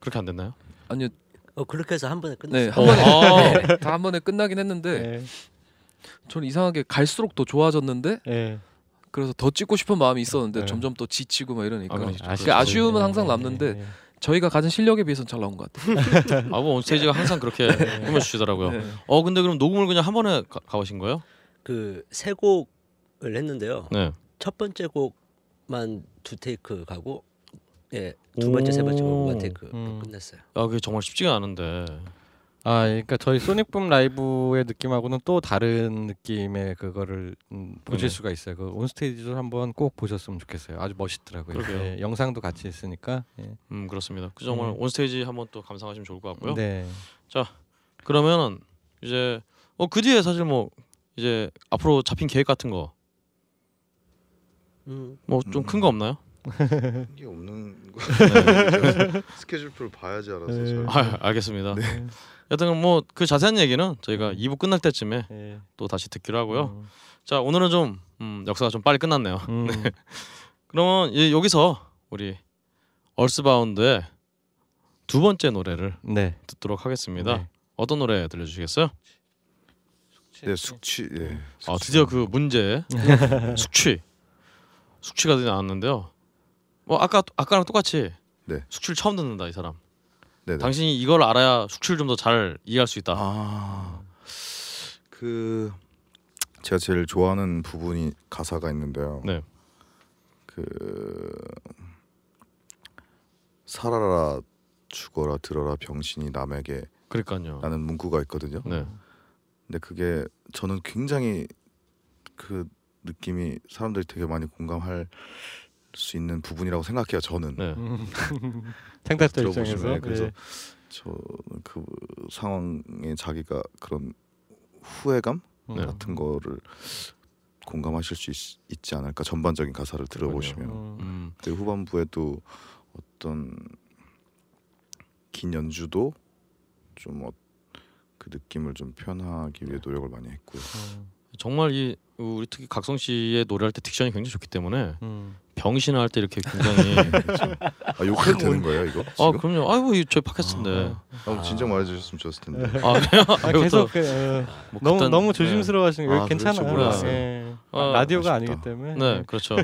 그렇게 안 됐나요? 아니요 어 그렇게 해서 한 번에 네, 끝냈어요. 한 번에 아, 다한 번에 끝나긴 했는데 네. 저는 이상하게 갈수록 더 좋아졌는데 네. 그래서 더 찍고 싶은 마음이 있었는데 네. 점점 또 지치고 막 이러니까 아, 그렇죠. 그러니까 아쉬움은 네, 항상 네, 남는데 네, 저희가 가진 실력에 비해서는 잘 나온 것 같아요. 아, 뭐 온스테이지가 항상 그렇게 꾸며주시더라고요. 네. 어, 근데 그럼 녹음을 그냥 한 번에 가, 가보신 거예요? 그 세 곡을 했는데요. 네. 첫 번째 곡만 두 테이크 가고 예, 두 번째 세 번째 곡만 테이크 음. 끝냈어요. 아, 그게 정말 쉽지가 않은데. 아, 그러니까 저희 소닉붐 라이브의 느낌하고는 또 다른 느낌의 그거를 음, 보실 네네. 수가 있어요. 그 온스테이지도 한번 꼭 보셨으면 좋겠어요. 아주 멋있더라고요. 예, 영상도 같이 있으니까. 예. 음, 그렇습니다. 그 정말 음. 온스테이지 한번 또 감상하시면 좋을 것 같고요. 네. 그러면 이제 어 그 뒤에 사실 뭐 이제 앞으로 잡힌 계획 같은 거 음, 뭐좀 큰 거 없나요? 이게 없는 거 네. 스케줄표를 봐야지 알아서 네. 잘. 아, 알겠습니다. 여튼 뭐 그 자세한 얘기는 저희가 2부 끝날 때쯤에 예. 또 다시 듣기로 하고요. 음. 자 오늘은 좀 음, 역사가 좀 빨리 끝났네요. 음. 그러면 이- 여기서 우리 얼스바운드의 두 번째 노래를 네. 듣도록 하겠습니다. 네. 어떤 노래 들려주시겠어요? 네 숙취. 예. 아. 드디어 그 문제 숙취 숙취가 나왔는데요. 뭐 아까 아까랑 똑같이 네. 숙취를 처음 듣는다 이 사람. 네네. 당신이 이걸 알아야 숙취를 좀 더 잘 이해할 수 있다. 아. 그 제가 제일 좋아하는 부분이 가사가 있는데요. 네. 그 살아라 죽어라 들어라 병신이 남에게 그러니까요. 라는 문구가 있거든요. 네. 근데 그게 저는 굉장히 그 느낌이 사람들이 되게 많이 공감할 수 있는 부분이라고 생각해요. 저는 네. 음. 창작자 들어보시면 입장에서 그래서 예. 저는 그 상황에 자기가 그런 후회감 음. 네. 같은 거를 공감하실 수 있, 있지 않을까 전반적인 가사를 들어보시면 음. 음. 그리고 후반부에도 어떤 긴 연주도 좀 그 느낌을 좀 표현하기 위해 노력을 많이 했고요. 음. 정말 이 우리 특히 각성 씨의 노래할 때 딕션이 굉장히 좋기 때문에 음. 병신을 할 때 이렇게 굉장히 아 욕해도 되는 거예요 이거? 아 지금? 그럼요. 아이고 이 저희 팟캐스트인데. 아, 진작 말해주셨으면 좋았을 텐데. 아 그래요? 아, 아이고, 계속 또 그, 어, 뭐 너무 그딴- 너무 네. 조심스러워하시는 거 아, 괜찮아요. 줄 몰랐어요. 예. 아, 라디오가 아쉽다. 아니기 때문에. 네, 그렇죠.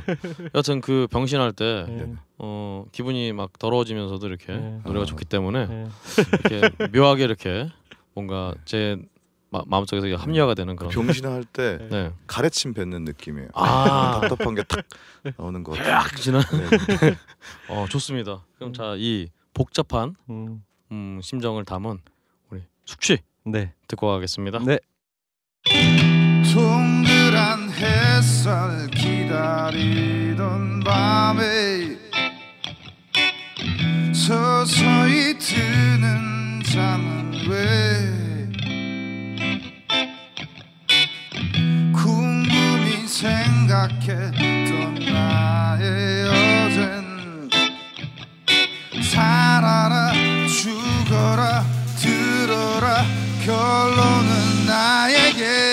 여하튼 그 병신할 때 예. 어, 기분이 막 더러워지면서도 이렇게 네. 노래가 아. 좋기 때문에 예. 이렇게 묘하게 이렇게 뭔가 제 마, 마음속에서 합리화가 되는 그런. 병신을 할때 네. 가래침 뱉는 느낌이에요. 아, 답답한 게 탁 나오는 것 같아요. 딱 지나. 네. 어, 좋습니다. 그럼 자, 이 복잡한 음. 음, 심정을 담은 우리 숙취 네. 듣고 가겠습니다. 네. 동그란 햇살 기다리던 밤에 서서히 드는 잠은 왜 생각했던 나의 어젠 살아라 죽어라 들어라. 결론은 나에게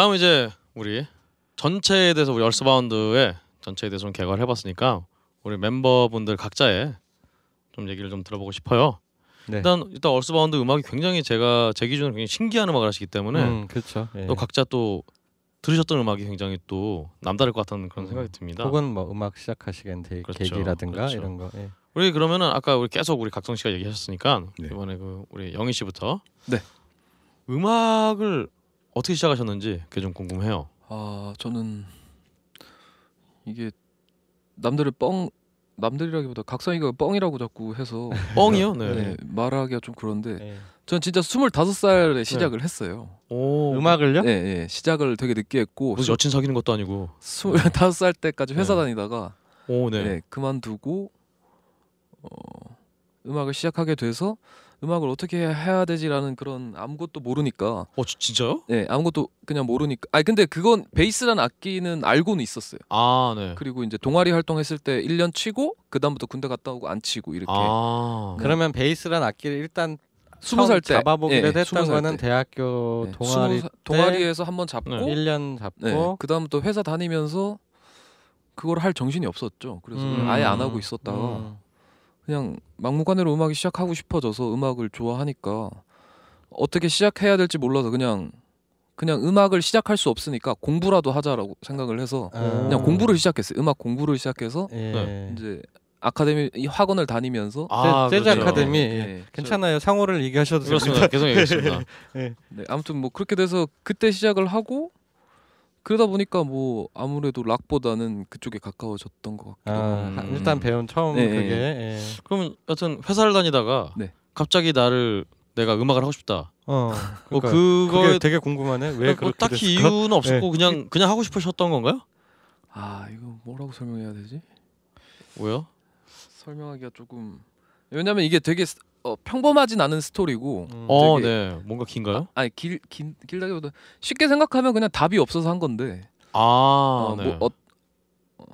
다음 이제 우리 전체에 대해서 우리 얼스바운드의 전체에 대해서 좀 개괄을 해봤으니까 우리 멤버분들 각자의 좀 얘기를 좀 들어보고 싶어요. 네. 일단 일단 얼스바운드 음악이 굉장히 제가 제 기준으로 굉장히 신기한 음악을 하시기 때문에 음, 그렇죠. 예. 또 각자 또 들으셨던 음악이 굉장히 또 남다를 것 같다는 그런 생각이 듭니다. 혹은 뭐 음악 시작하시게 된 그렇죠. 계기라든가 그렇죠. 이런 거. 예. 우리 그러면은 아까 우리 계속 우리 각성 씨가 얘기하셨으니까 네. 이번에 그 우리 영희 씨부터 네. 음악을 어떻게 시작하셨는지 그게 좀 궁금해요. 아 저는 이게 남들을 뻥 남들이라기보다 각성이가 뻥이라고 자꾸 해서 뻥이요? 네. 네, 말하기가 좀 그런데 예. 전 진짜 25살에 시작을 했어요. 오, 음악을요? 네, 네, 시작을 되게 늦게 했고 무슨 여친 사귀는 것도 아니고. 25살 때까지 회사 네. 다니다가 오, 네. 네, 그만두고 어, 음악을 시작하게 돼서 음악을 어떻게 해야 되지라는 그런 아무것도 모르니까 어, 지- 진짜요? 네 아무것도 그냥 모르니까 아니 근데 그건 베이스라는 악기는 알고는 있었어요 아, 네. 그리고 이제 동아리 활동했을 때 1년 치고 그 다음부터 군대 갔다 오고 안 치고 이렇게 아, 그러면 베이스란 악기를 일단 스무 살때 잡아보기로 예, 했던 스무 살 거는 때. 대학교 네, 동아리 스무 살- 동아리에서 한번 잡고 네. 1년 잡고 네, 그 다음부터 회사 다니면서 그걸 할 정신이 없었죠 그래서 음. 아예 안 하고 있었다가 음. 그냥 막무가내로 음악이 시작하고 싶어져서 음악을 좋아하니까 어떻게 시작해야 될지 몰라서 그냥 그냥 음악을 시작할 수 없으니까 공부라도 하자라고 생각을 해서 아. 그냥 공부를 시작했어요. 음악 공부를 시작해서 예. 네. 이제 아카데미 이 학원을 다니면서 아, 재즈 그렇죠. 아카데미 예. 네, 괜찮아요. 상호를 얘기하셔도 그렇습니다. 계속 얘기했습니다. 네, 아무튼 뭐 그렇게 돼서 그때 시작을 하고 그러다 보니까 뭐 아무래도 락보다는 그쪽에 가까워졌던 것 같기도 하고 아, 음. 일단 배운 처음 네, 그게 네. 예. 그러면 여튼 회사를 다니다가 네. 갑자기 나를 내가 음악을 하고 싶다. 어. 뭐 그러니까 그거에 그게 되게 궁금하네. 왜뭐 그렇게 딱히 됐을까? 이유는 없었고 그냥 그냥 하고 싶으셨던 건가요? 아 이거 뭐라고 설명해야 되지? 왜요? 설명하기가 조금 왜냐면 이게 되게 스- 어, 평범하진 않은 스토리고 음. 어, 네. 뭔가 긴가요? 아 니 길, 긴, 길다기보다 쉽게 생각하면 그냥 답이 없어서 한 건데 아, 어, 네. 뭐 어, 어,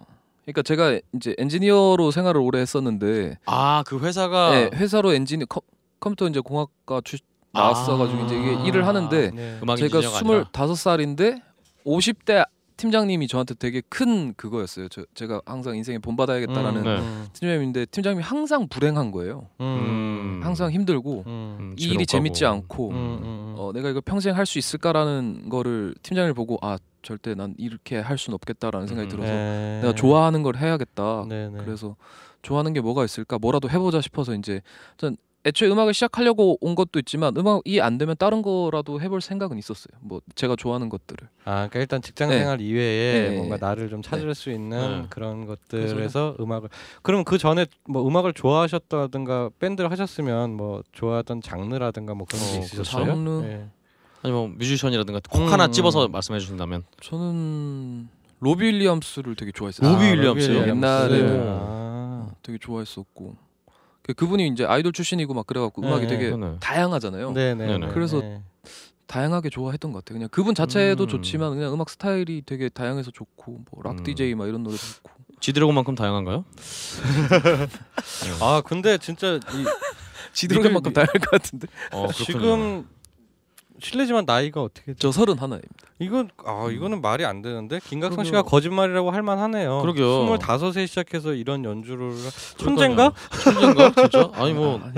그러니까 제가 이제 엔지니어로 생활을 오래 했었는데 아, 그 회사가 네, 회사로 엔지니 컴, 컴퓨터 이제 공학과 출 나왔어가지고 이제 이게 일을 하는데 네. 제가 엔지니어가 아니라. 25살인데 50대 팀장님이 저한테 되게 큰 그거였어요. 저, 제가 항상 인생에 본받아야겠다라는 음, 네. 음, 팀장님인데 팀장님이 항상 불행한 거예요. 음, 음. 항상 힘들고 음, 음, 이 일이. 재밌지 않고 음, 음, 어, 내가 이거 평생 할 수 있을까라는 거를 팀장님을 보고 아 절대 난 이렇게 할 수는 없겠다라는 생각이 음. 들어서 네. 내가 좋아하는 걸 해야겠다. 네, 네. 그래서 좋아하는 게 뭐가 있을까 뭐라도 해보자 싶어서 이제 전 애초에 음악을 시작하려고 온 것도 있지만 음악이 안 되면 다른 거라도 해볼 생각은 있었어요. 뭐 제가 좋아하는 것들을. 아, 그러니까 일단 직장 네. 생활 이외에 네. 뭔가 나를 좀 찾을 수 있는 네. 그런 그래서 것들에서 음악을 그럼 그 전에 뭐 음악을 좋아하셨다든가 밴드를 하셨으면 뭐 좋아하던 장르라든가 뭐 그런 게 어, 있으셨어요? 장르? 네. 아니 뭐 뮤지션이라든가 콕 음, 하나 음. 집어서 말씀해 주신다면 저는 로비 윌리엄스를 되게 좋아했어요. 로비 아, 윌리엄스요? 옛날에 윌리엄스. 뭐. 아. 되게 좋아했었고 그- 그분이 이제 아이돌 출신이고 막 그래갖고 음악이 네. 되게 그러네. 다양하잖아요. 네네. 네네. 그래서 다양하게 좋아했던 것 같아요. 그냥 그분 자체도 음. 좋지만 그냥 음악 스타일이 되게 다양해서 좋고 뭐락 음. DJ 막 이런 노래도 좋고. 지드래곤만큼 다양한가요? 아 근데 진짜 이, 지드래곤만큼 다양할 것 같은데. 어. 지금 실례지만 나이가 어떻게 저 서른 하나입니다. 이건 아 이거는 말이 안 되는데 김각성 씨가 그러게요. 거짓말이라고 할 만하네요. 그러게요. 스물다섯에 시작해서 이런 연주를. 천재인가? 천재인가? 진짜? 아니 뭐 아.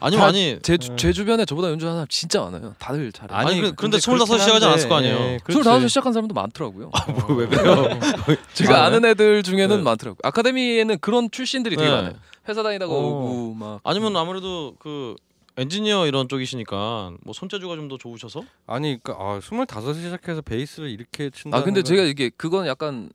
아니면 다 아니 제, 네. 제 주변에 저보다 연주하는 사람 진짜 많아요. 다들 잘해. 요 아니, 그- 그런데 근데 25 그렇긴 시작하지 않았을 거 아니에요. 예, 그렇지. 25에 시작한 사람도 많더라고요. 왜 그래요? 제가 아, 아는 애들 중에는 네. 많더라고 요. 아카데미에는 그런 출신들이 되게 네. 많아요. 회사 다니다가 어. 오고 막 아니면 아무래도 그 엔지니어 이런 쪽이시니까 뭐 손재주가 좀 더 좋으셔서 아니 그러니까 아, 스물다섯에 시작해서 베이스를 이렇게 친다. 아 근데 제가 이게 그건 약간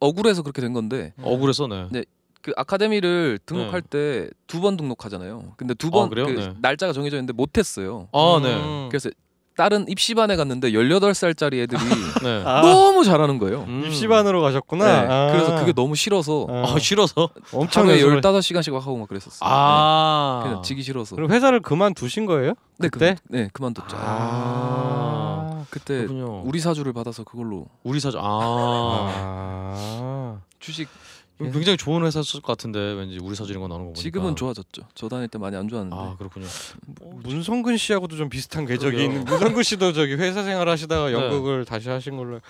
억울해서 그렇게 된 건데 억울해서 네. 네. 그 아카데미를 등록할 때두 번 등록하잖아요. 근데 두번 아? 그 네. 날짜가 정해져 있는데 못 했어요. 아, 음. 네. 그래서 다른 입시반에 갔는데 18살짜리 애들이 네. 아, 너무 잘하는 거예요. 음. 입시반으로 가셨구나. 네. 아. 그래서 그게 너무 싫어서 아, 어, 싫어서. 엄청 하루에 연습을- 15시간씩 막 하고 막 그랬었어요. 아. 네. 그냥 지기 싫어서. 그리고 회사를 그만두신 거예요? 네, 그때? 그, 네, 그만뒀죠. 아. 그때 그렇군요. 우리 사주를 받아서 그걸로 우리 사주. 아. 아. 주식 굉장히 좋은 회사였을 것 같은데 왠지 우리 사진 이런 거 나오는 거 보니까 지금은 좋아졌죠. 저 다닐 때 많이 안 좋았는데. 아 그렇군요. 문성근 씨하고도 좀 비슷한 궤적이. 있는 문성근 씨도 저기 회사 생활 하시다가 네. 연극을 다시 하신 걸로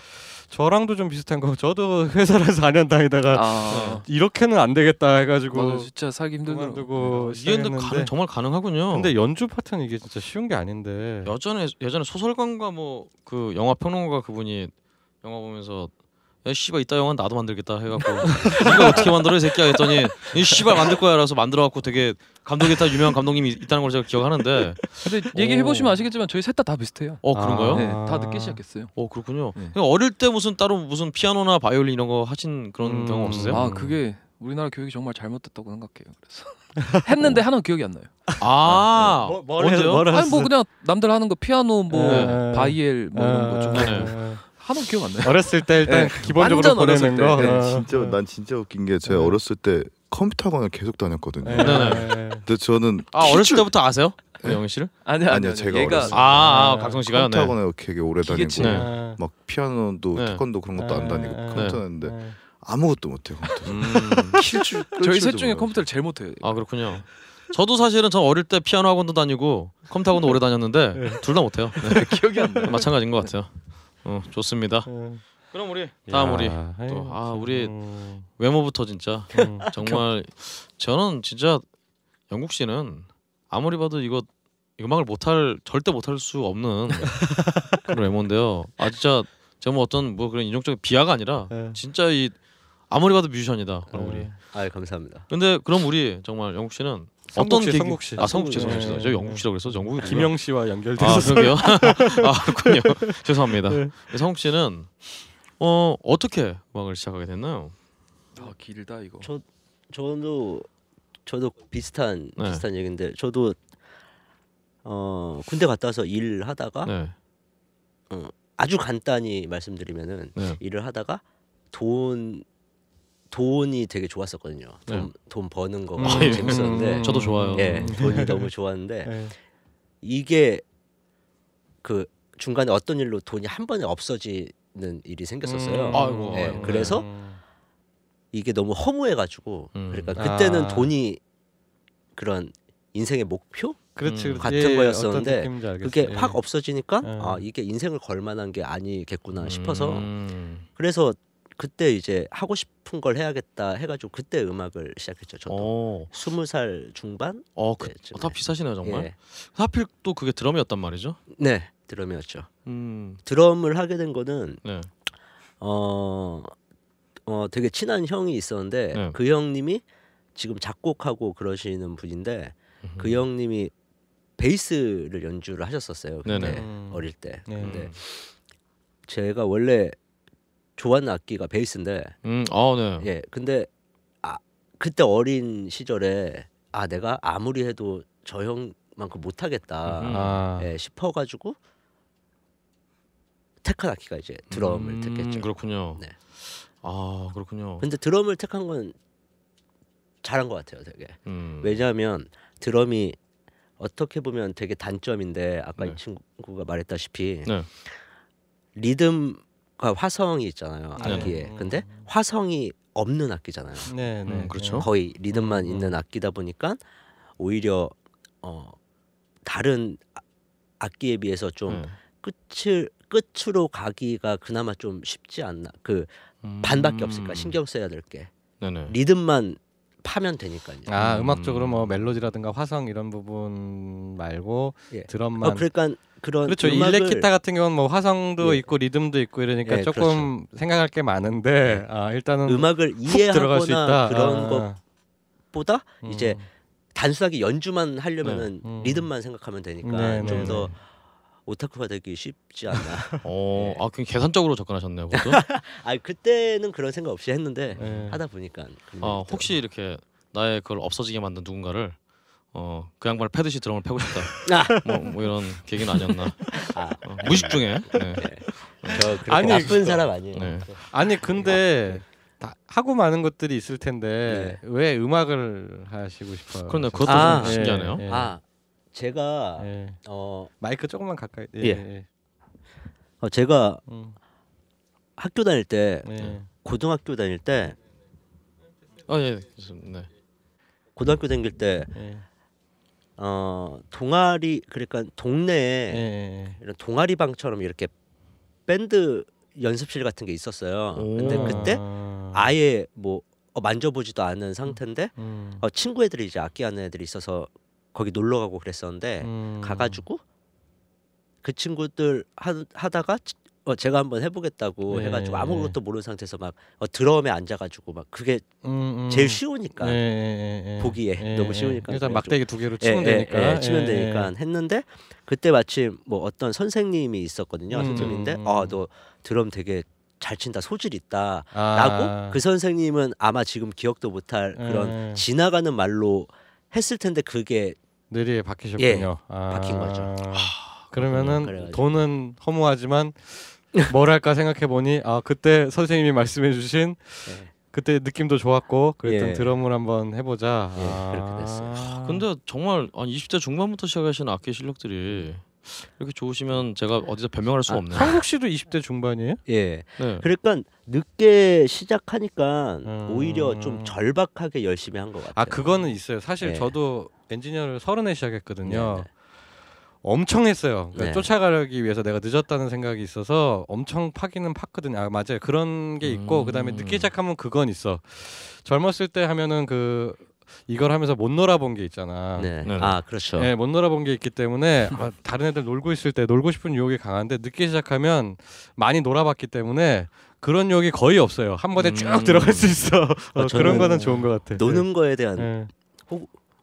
저랑도 좀 비슷한 거 저도 회사를 4년 다니다가 아, 이렇게는 안 되겠다 해가지고 맞아 진짜 살기 힘들더라고. 근데 시작했는데 가능, 정말 가능하군요. 근데 연주 파트는 이게 진짜 쉬운 게 아닌데 예전에 예전에 소설가인가 뭐 그 영화 평론가 그분이 영화 보면서 야 씨발 이따 영화 나도 만들겠다 해갖고 이거 어떻게 만들어 이 새끼야 했더니 이 씨발 만들 거야 라서 만들어갖고 되게 감독이 다 유명한 감독님이 있다는 걸 제가 기억하는데 근데 얘기해 보시면 아시겠지만 저희 셋 다 다 비슷해요. 어 그런가요? 네, 다 늦게 시작했어요. 어 그렇군요. 네. 어릴 때 무슨 따로 무슨 피아노나 바이올린 이런 거 하신 그런 음. 경험 없으세요? 아 그게 우리나라 교육이 정말 잘못됐다고 생각해요. 그래서 했는데 하나도 기억이 안 나요. 아, 뭐- 뭘 해서- 언제요? 뭘 아니 뭐? 그냥 남들 하는 거 피아노 뭐 네. 바이엘 뭐 이런 거좀 네. 네. 하나도 기억 안 나요. 어렸을 때 일단 네. 기본적으로 보내는 때. 거 네, 어. 진짜 난 진짜 웃긴 게 제가 네. 어렸을 때 컴퓨터 학원을 계속 다녔거든요. 네. 근데 저는 아 어렸을 때부터 아세요? 그 영희 씨를? 아니야 아니요, 제가 얘가 어렸을 때. 아, 아 각성 씨가요. 컴퓨터 네. 학원에 되게 오래 다니고 기계치. 네. 막 피아노도 네. 태권도 그런 것도 안 다니고 네. 컴퓨터 했는데 아무것도 못해요. 컴퓨터. 음. 킬 줄 저희 셋 중에 컴퓨터를 제일 못해요. 아 그렇군요. 저도 사실은 저 어릴 때 피아노 학원도 다니고 컴퓨터 학원도 오래 다녔는데 둘 다 못해요. 네. 기억이 안 나요. 마찬가지인 것 같아요. 어 좋습니다. 네. 그럼 우리 다음 우리 또, 아, 우리 외모부터 진짜 정말 저는 진짜 영국 씨는 아무리 봐도 이거 음악을 못할 절대 못할 수 없는 그런 외모인데요. 아 진짜 제가 뭐 어떤 뭐 그런 인종적인 비하가 아니라 네. 진짜 이 아무리 봐도 뮤지션이다. 그럼 우리. 아 감사합니다. 근데 그럼 우리 정말 영국 씨는 어떤 씨, 계기- 성국 씨. 아 성국 씨, 성국 성국 씨. 씨. 저 영국 씨라고 그래서 영국이 김영 씨와 아 연결돼서 그러게요. 아 그렇군요. 죄송합니다. 네. 성국 씨는 어 어떻게 음악을 시작하게 됐나요? 아 길다 이거. 저 저도 저도 비슷한 네. 비슷한 얘기인데 저도 어 군대 갔다 와서 일 하다가 네. 아주 간단히 말씀드리면은 네. 일을 하다가 돈 돈이 되게 좋았었거든요. 돈, 네. 돈 버는 거가 음. 아, 예. 재밌었는데 저도 좋아요. 예 돈이 너무 좋았는데 네. 이게 그 중간에 어떤 일로 돈이 한 번에 없어지는 일이 생겼었어요. 음. 아이고, 예, 아이고. 그래서 음. 이게 너무 허무해가지고 음. 그러니까 그때는 아. 돈이 그런 인생의 목표 그렇지 음. 그렇지. 같은 예, 거였었는데. 그게 예. 확 없어지니까 예. 아 이게 인생을 걸 만한 게 아니겠구나 싶어서 음. 그래서 그때 이제 하고 싶은 걸 해야겠다 해가지고 그때 음악을 시작했죠. 저도 어, 스무 살 중반 어, 그, 때쯤에. 다 비슷하시네요 정말. 예. 하필 또 그게 드럼이었단 말이죠. 네 드럼이었죠. 음, 드럼을 하게 된 거는 네. 어, 어 되게 친한 형이 있었는데 네. 그 형님이 지금 작곡하고 그러시는 분인데 그 형님이 베이스를 연주를 하셨었어요. 그때 네네. 음. 어릴 때. 네. 근데 제가 원래 좋아하는 악기가 베이스인데 음, 아, 네. 예 근데 아 그때 어린 시절에 아 내가 아무리 해도 저 형만큼 못하겠다 음. 아. 예, 싶어가지고 택한 악기가 이제 드럼을 음, 택했죠. 그렇군요. 네. 아, 그렇군요. 근데 드럼을 택한 건 잘한 것 같아요, 되게. 음. 왜냐하면 드럼이 어떻게 보면 되게 단점인데 아까 네. 이 친구가 말했다시피 네. 리듬과 화성이 있잖아요 네. 악기에. 근데 화성이 없는 악기잖아요. 네, 네. 음, 그렇죠. 거의 리듬만 음, 있는 악기다 보니까 오히려 어 다른 아- 악기에 비해서 좀 네. 끝을 끝으로 가기가 그나마 좀 쉽지 않나. 그 음. 반밖에 없으니까 신경 써야 될 게. 네네. 리듬만 파면 되니까요. 아 음. 음악적으로 뭐 멜로디라든가 화성 이런 부분 말고 예. 드럼만 어, 그러니까 그런 그렇죠 음악을 일렉 기타 같은 경우는 뭐 화성도 예. 있고 리듬도 있고 이러니까 예, 조금 생각할 게 많은데 아 일단은 음악을 이해하거나 그런 아, 것보다 음. 이제 단순하게 연주만 하려면은 네. 음. 리듬만 생각하면 되니까 네, 네, 좀더 네. 오타쿠가 되기 쉽지 않나. 어, 예. 아, 그냥 계산적으로 접근하셨네요, 그것도. 아 그때는 그런 생각 없이 했는데 네. 하다 보니까. 아. 혹시 이렇게 나의 그걸 없어지게 만든 누군가를 어, 그 양반을 패듯이 드럼을 패고 싶다. 아, 뭐, 뭐 이런 계기는 아니었나. 아, 어, 무의식 중에. 네. 저 그렇게 아니, 나쁜 사람 아니에요. 네. 아니 근데 다 하고 많은 것들이 있을 텐데 왜 음악을 하시고 싶어요? 그런데 그것도 아, 좀 신기하네요. 예. 아 제가 예. 어, 마이크 조금만 가까이 예. 예. 예. 어 제가 음, 학교 다닐 때 예. 고등학교 다닐 때 아 예. 네. 고등학교 다닐 때 예. 어, 동아리 그러니까 동네에 예, 예. 이런 동아리 방처럼 이렇게 밴드 연습실 같은 게 있었어요. 근데 오. 그때 아. 아예 뭐 어, 만져보지도 않은 상태인데 음. 어, 친구 애들이 이제 악기하는 애들이 있어서 거기 놀러 가고 그랬었는데 음. 가가지고 그 친구들 하, 하다가 치- 어, 제가 한번 해보겠다고 네. 해가지고 아무것도 모르는 상태에서 막 어, 드럼에 앉아가지고 막 그게 음, 음. 제일 쉬우니까 예, 예, 예. 보기에 너무 쉬우니까 일단 막대기 두 개로 예, 치면 예, 되니까 예, 치면 예, 되니까 했는데 그때 마침 뭐 어떤 선생님이 있었거든요 음. 선생님인데 어너 드럼 되게 잘 친다 소질 있다 아. 라고 그 선생님은 아마 지금 기억도 못할 그런 예. 지나가는 말로 했을 텐데 그게 뇌리에 박히셨군요. 아. 박힌 거죠. 그러면은 그래가지고. 돈은 허무하지만 뭘 할까 생각해 보니 아 그때 선생님이 말씀해주신 예. 그때 느낌도 좋았고 그랬던 예. 드럼을 한번 해보자. 예, 아. 그렇게 됐어요. 근데 정말 한 20대 중반부터 시작하신 악기 실력들이 이렇게 좋으시면 제가 어디서 변명할 수가 아, 없네요. 성국 씨도 20대 중반이에요? 예 네. 그러니까 늦게 시작하니까 음. 오히려 좀 절박하게 열심히 한 것 같아요 아 그거는 있어요. 사실 예. 저도 엔지니어를 서른에 시작했거든요. 네, 네. 엄청 했어요. 그러니까 네. 쫓아가기 위해서 내가 늦었다는 생각이 있어서 엄청 파기는 팠거든요. 아 맞아요. 그런 게 있고 음. 그다음에 늦게 시작하면 그건 있어. 젊었을 때 하면은 그 이걸 하면서 못 놀아본 게 있잖아. 네. 네. 아 그렇죠 예, 못 놀아본 게 있기 때문에 아, 다른 애들 놀고 있을 때 놀고 싶은 유혹이 강한데 늦게 시작하면 많이 놀아봤기 때문에 그런 유혹이 거의 없어요. 한 번에 쭉 음. 들어갈 수 있어. 어, 아, 그런 거는 좋은 것 같아. 노는 거에 대한 예.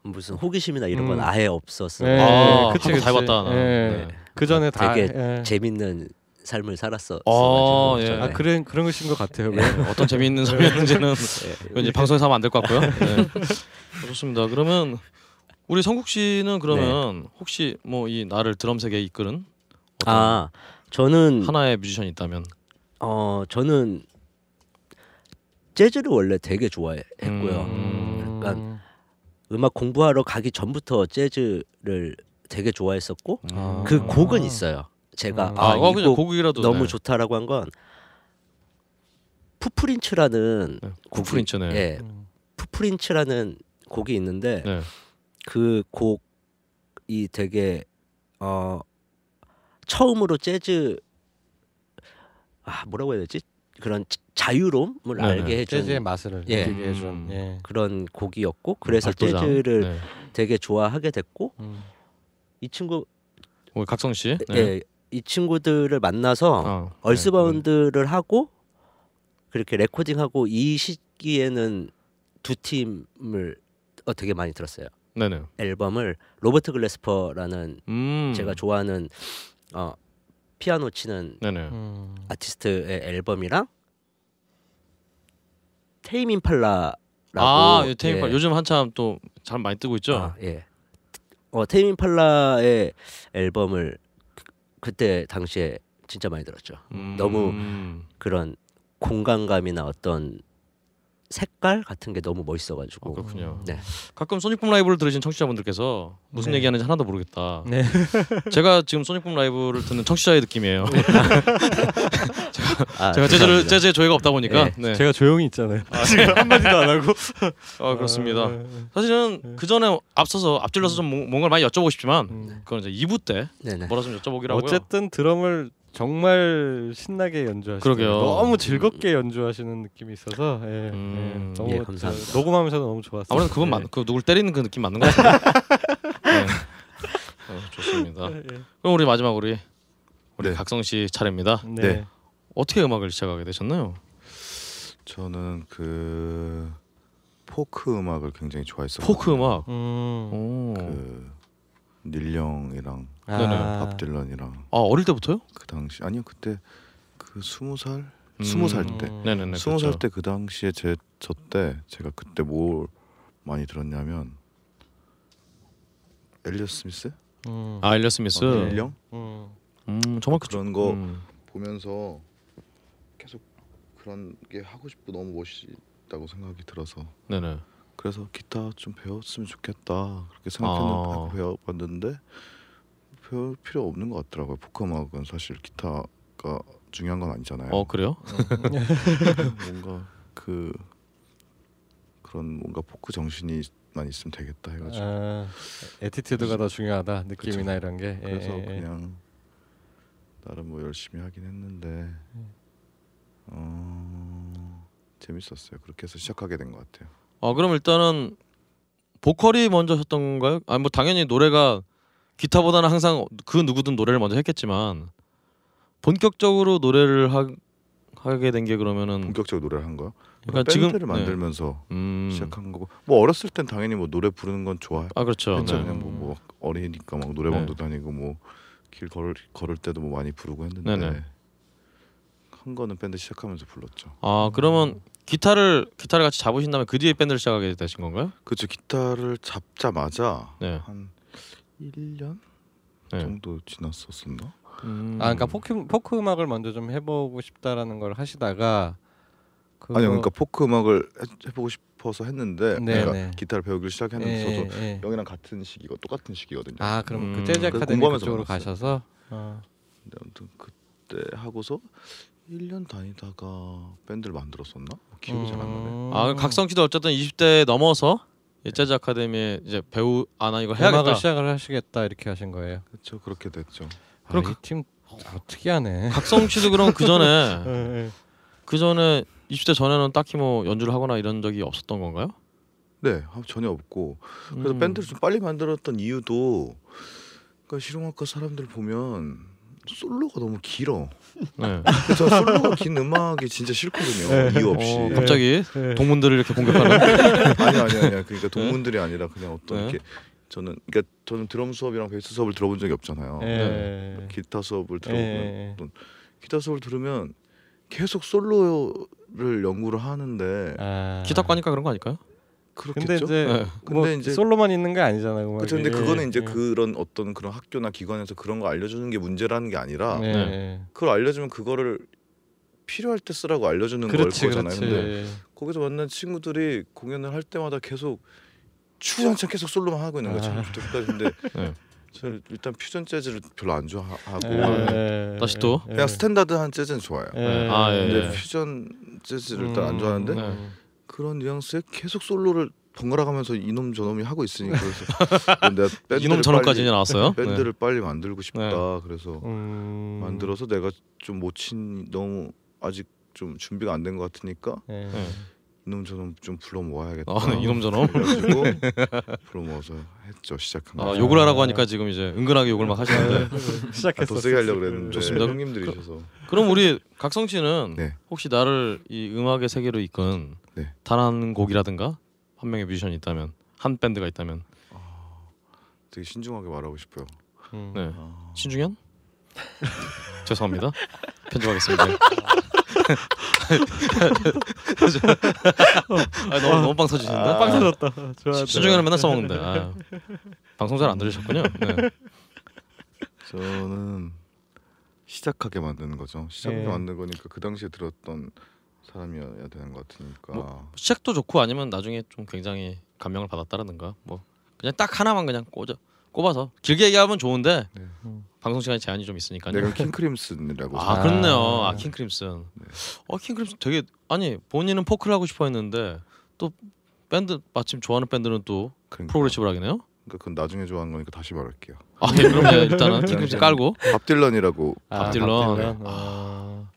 무슨 호기심이나 이런 건 음. 아예 없었어요 예, 아, 그치, 한번 다 그치. 해봤다. 예. 네. 그 전에 다 되게 예. 재밌는 삶을 살았어. 어, 예. 아 그런 그런 것인 것 같아요. 왜? 네, 어떤 재미있는 소리였는지는 예. 이제 방송에서 하면 안 될 것 같고요. 네. 좋습니다. 그러면 우리 성국 씨는 그러면 혹시 뭐 이 나를 드럼 세계에 이끄는 아 저는 하나의 뮤지션이 있다면 어 저는 재즈를 원래 되게 좋아했고요. 음. 약간 음악 공부하러 가기 전부터 재즈를 되게 좋아했었고 아. 그 곡은 있어요. 제가 음. 아, 아, 어, 이 그냥 곡 곡이라도 너무 네. 좋다라고 한 건 푸프린츠라는 네, 푸프린츠네. 예, 음. 푸프린츠라는 곡이 있는데 네. 그 곡이 되게 어 처음으로 재즈 아 뭐라고 해야 되지 그런 자- 자유로움을 네네. 알게 해준 재즈의 맛을 예. 느끼게 해준. 음. 예. 그런 곡이었고 그래서 발도장. 재즈를 네. 되게 좋아하게 됐고 음. 이 친구 우리 각성 씨. 네. 예, 이 친구들을 만나서 어, 얼스바운드를 하고 그렇게 레코딩하고 이 시기에는 두 팀을 어, 되게 많이 들었어요. 네. 네네. 앨범을 로버트 글래스퍼라는 음. 제가 좋아하는 어, 피아노 치는 네네. 음. 아티스트의 앨범이랑 테임 임팔라라고 아, 예, 테임 예. 요즘 한참 또 잘 많이 뜨고 있죠. 아, 예. 어 테임 임팔라의 앨범을 그, 그때 당시에 진짜 많이 들었죠. 음. 너무 그런 공간감이나 어떤 색깔 같은 게 너무 멋있어가지고 어, 그렇군요. 네. 가끔 소닉붐 라이브를 들으신 청취자분들께서 무슨 네. 얘기하는지 하나도 모르겠다. 네. 제가 지금 소닉붐 라이브를 듣는 청취자의 느낌이에요. 아, 제가 재즈를. 재즈에 조예가 없다 보니까. 네. 네. 제가 조용히 있잖아요. 지금 한 마디도 안 하고. 아, 그렇습니다. 어, 사실은 그 전에 앞서서 앞질러서 좀 뭐- 뭔가를 많이 여쭤보고 싶지만 음. 그건 이제 2부 때 네네. 뭐라 좀 여쭤보기라고요. 어쨌든 드럼을 정말 신나게 연주하시고 그러게요. 너무 즐겁게 연주하시는 느낌이 있어서 예, 음. 예, 너무 예, 저- 감사합니다. 녹음하면서도 너무 좋았어요. 아무래도 그분 예. 맞, 그 누굴 때리는 그 느낌 맞는 것 같아요. 네. 어, 좋습니다. 예. 그럼 우리 마지막 우리 우리 네. 각성 씨 차례입니다. 네. 네. 어떻게 음악을 시작하게 되셨나요? 저는 그 포크 음악을 굉장히 좋아했어요. 포크 음악. 음. 오. 그 닐 영이랑 네네. 밥 딜런이랑 아 어릴 때부터요? 그 당시 아니요 그때 그 스무 살 음. 스무 살 때. 네네네. 스무 그렇죠. 살때 그 당시에 제 저 때 제가 그때 뭘 많이 들었냐면 엘리엇 스미스, 음. 아 엘리어 스미스. 어, 닐령 음. 음 정말 그 그런 거 음. 보면서 계속 그런 게 하고 싶고 너무 멋있다고 생각이 들어서 네네. 그래서 기타 좀 배웠으면 좋겠다 그렇게 아. 생각했는데 배워봤는데 배울 필요 없는 것 같더라고요. 포크 음악은 사실 기타가 중요한 건 아니잖아요. 어 그래요? 뭔가 그 그런 뭔가 포크 정신이 만 있으면 되겠다 해가지고 아, attitude가 더 중요하다 느낌이나 이런 게. 예, 그래서 예, 예. 그냥 나름 뭐 열심히 하긴 했는데 어, 재밌었어요. 그렇게 해서 시작하게 된 것 같아요. 어 그럼 일단은 보컬이 먼저 하셨던 건가요? 아니 뭐 당연히 노래가 기타보다는 항상 그 누구든 노래를 먼저 했겠지만 본격적으로 노래를 하, 하게 된 게 그러면은 본격적으로 노래를 한 거요. 그러니까 밴드를 지금- 만들면서 음. 시작한 거고 뭐 어렸을 땐 당연히 뭐 노래 부르는 건 좋아요. 아 그렇죠. 했죠. 네. 뭐, 뭐 어리니까 막 노래방도 다니고 뭐 길 걸을 걸을 때도 뭐 많이 부르고 했는데 네네. 한 거는 밴드 시작하면서 불렀죠. 아 그러면 기타를 기타를 같이 잡으신 다음에 그 뒤에 밴드를 시작하게 되신 건가요? 그렇죠. 기타를 잡자마자 네. 한 1년 네. 정도 지났었었나? 음. 아 그러니까 포크 포크 음악을 먼저 좀 해보고 싶다라는 걸 하시다가 그거- 아니요, 그러니까 포크 음악을 해- 해보고 싶어서 했는데 네, 네. 기타를 배우기를 시작했는데 저도 예, 예. 영이랑 같은 시기고 똑같은 시기거든요. 아 그럼 음. 그 재즈 아카데미 만났어요. 가셔서 어. 근데 아무튼 그때 하고서 1년 다니다가 밴드를 만들었었나? 뭐 기억이 잘안 나네. 음. 아 각성 씨도 어쨌든 20대 넘어서 이 재즈 아카데미에 이제 배우 아 나 이거 해야겠다. 음악을 시작을 하시겠다 이렇게 하신 거예요. 그렇죠. 그렇게 됐죠. 그럼 그럼 이팀 특이하네. 각성 씨도 그럼 그 전에 예, 예. 그 전에 20대 전에는 딱히 뭐 연주를 하거나 이런 적이 없었던 건가요? 네, 아, 전혀 없고 그래서 음. 밴드를 좀 빨리 만들었던 이유도 그러니까 실용악과 사람들 보면 솔로가 너무 길어. 네. 저 솔로가 긴 음악이 진짜 싫거든요. 이유 없이. 어, 갑자기 예. 동문들을 이렇게 공격하는. 아니 아니 아니. 그러니까 동문들이 아니라 그냥 어떤 네. 이렇게 저는 그러니까 저는 드럼 수업이랑 베이스 수업을 들어본 적이 없잖아요. 예. 기타 수업을 예, 들어보면 예. 기타 수업을 들으면 계속 솔로를 연구를 하는데 아. 기타과니까 그런 거 아닐까요? 그렇겠죠. 근데 이제 네. 뭐 근데 이제- 솔로만 있는 게 아니잖아요. 음악이. 그렇죠. 근데 그거는 이제 예. 그런 어떤 그런 학교나 기관에서 그런 거 알려주는 게 문제라는 게 아니라 예. 네. 그걸 알려주면 그거를 필요할 때 쓰라고 알려주는 그렇지 걸 거잖아요. 그렇지. 근데 거기서 만난 친구들이 공연을 할 때마다 계속 주장창 계속 솔로만 하고 있는 거예요. 아. 처음부터 끝까지. 근데 네. 저는 일단 퓨전 재즈를 별로 안 좋아하고 예. 다시 또? 예. 그냥 스탠다드한 재즈는 좋아요. 예. 아, 예. 근데 퓨전 재즈를 일단 안 좋아하는데 네. 그런 뉘앙스에 계속 솔로를 번갈아 가면서 이놈 저놈이 하고 있으니까 그래서 내가 밴드를 이놈 저놈까지 나왔어요. 네. 밴드를 빨리 만들고 싶다. 그래서 음. 만들어서 내가 좀 못 친 너무 아직 좀 준비가 안 된 것 같으니까 예. 네. 이놈 저놈 좀 불러 모아야겠다. 아, 네, 이놈 저놈. 그래가지고 불러 모아서 했죠 시작한 거. 아, 욕을 하라고 하니까 지금 이제 은근하게 욕을 막 하시는데. 아, 시작했어. 더 세게 하려고 그랬는데 좋습니다. 형님들이셔서 그럼 우리 각성 씨는 네. 혹시 나를 이 음악의 세계로 이끈 네. 단한 곡이라든가 한 명의 뮤지션이 있다면 한 밴드가 있다면 되게 신중하게 말하고 싶어요. 음. 네. 아, 신중현? 죄송합니다. 편집하겠습니다. 아, 너무 너무 빵 터지신다. 빵 터졌다. 좋아. 신중현은 맨날 써먹는데 아, 방송 잘 안 들으셨군요. 네. 저는 시작하게 만드는 거죠. 시작하게 예. 만드는 거니까 그 당시에 들었던 사람이어야 되는 것 같으니까. 뭐, 시작도 좋고 아니면 나중에 좀 굉장히 감명을 받았다라든가 뭐 그냥 딱 하나만 그냥 꽂아 꼽아서 길게 얘기하면 좋은데 네. 방송 시간이 제한이 좀 있으니까요. 내가 킹크림슨이라고. 아 아. 그렇네요. 아 킹크림슨. 네. 어 킹크림슨 되게 아니 본인은 포크를 하고 싶어 했는데 또 밴드 마침 좋아하는 밴드는 또 그러니까. progressive rock이네요. 그러니까 그건 나중에 좋아하는 거니까 다시 말할게요. 아 네, 그럼 예, 일단은 킹크림슨 깔고 밥 딜런이라고. 아, 밥 딜런. 딜런. 아.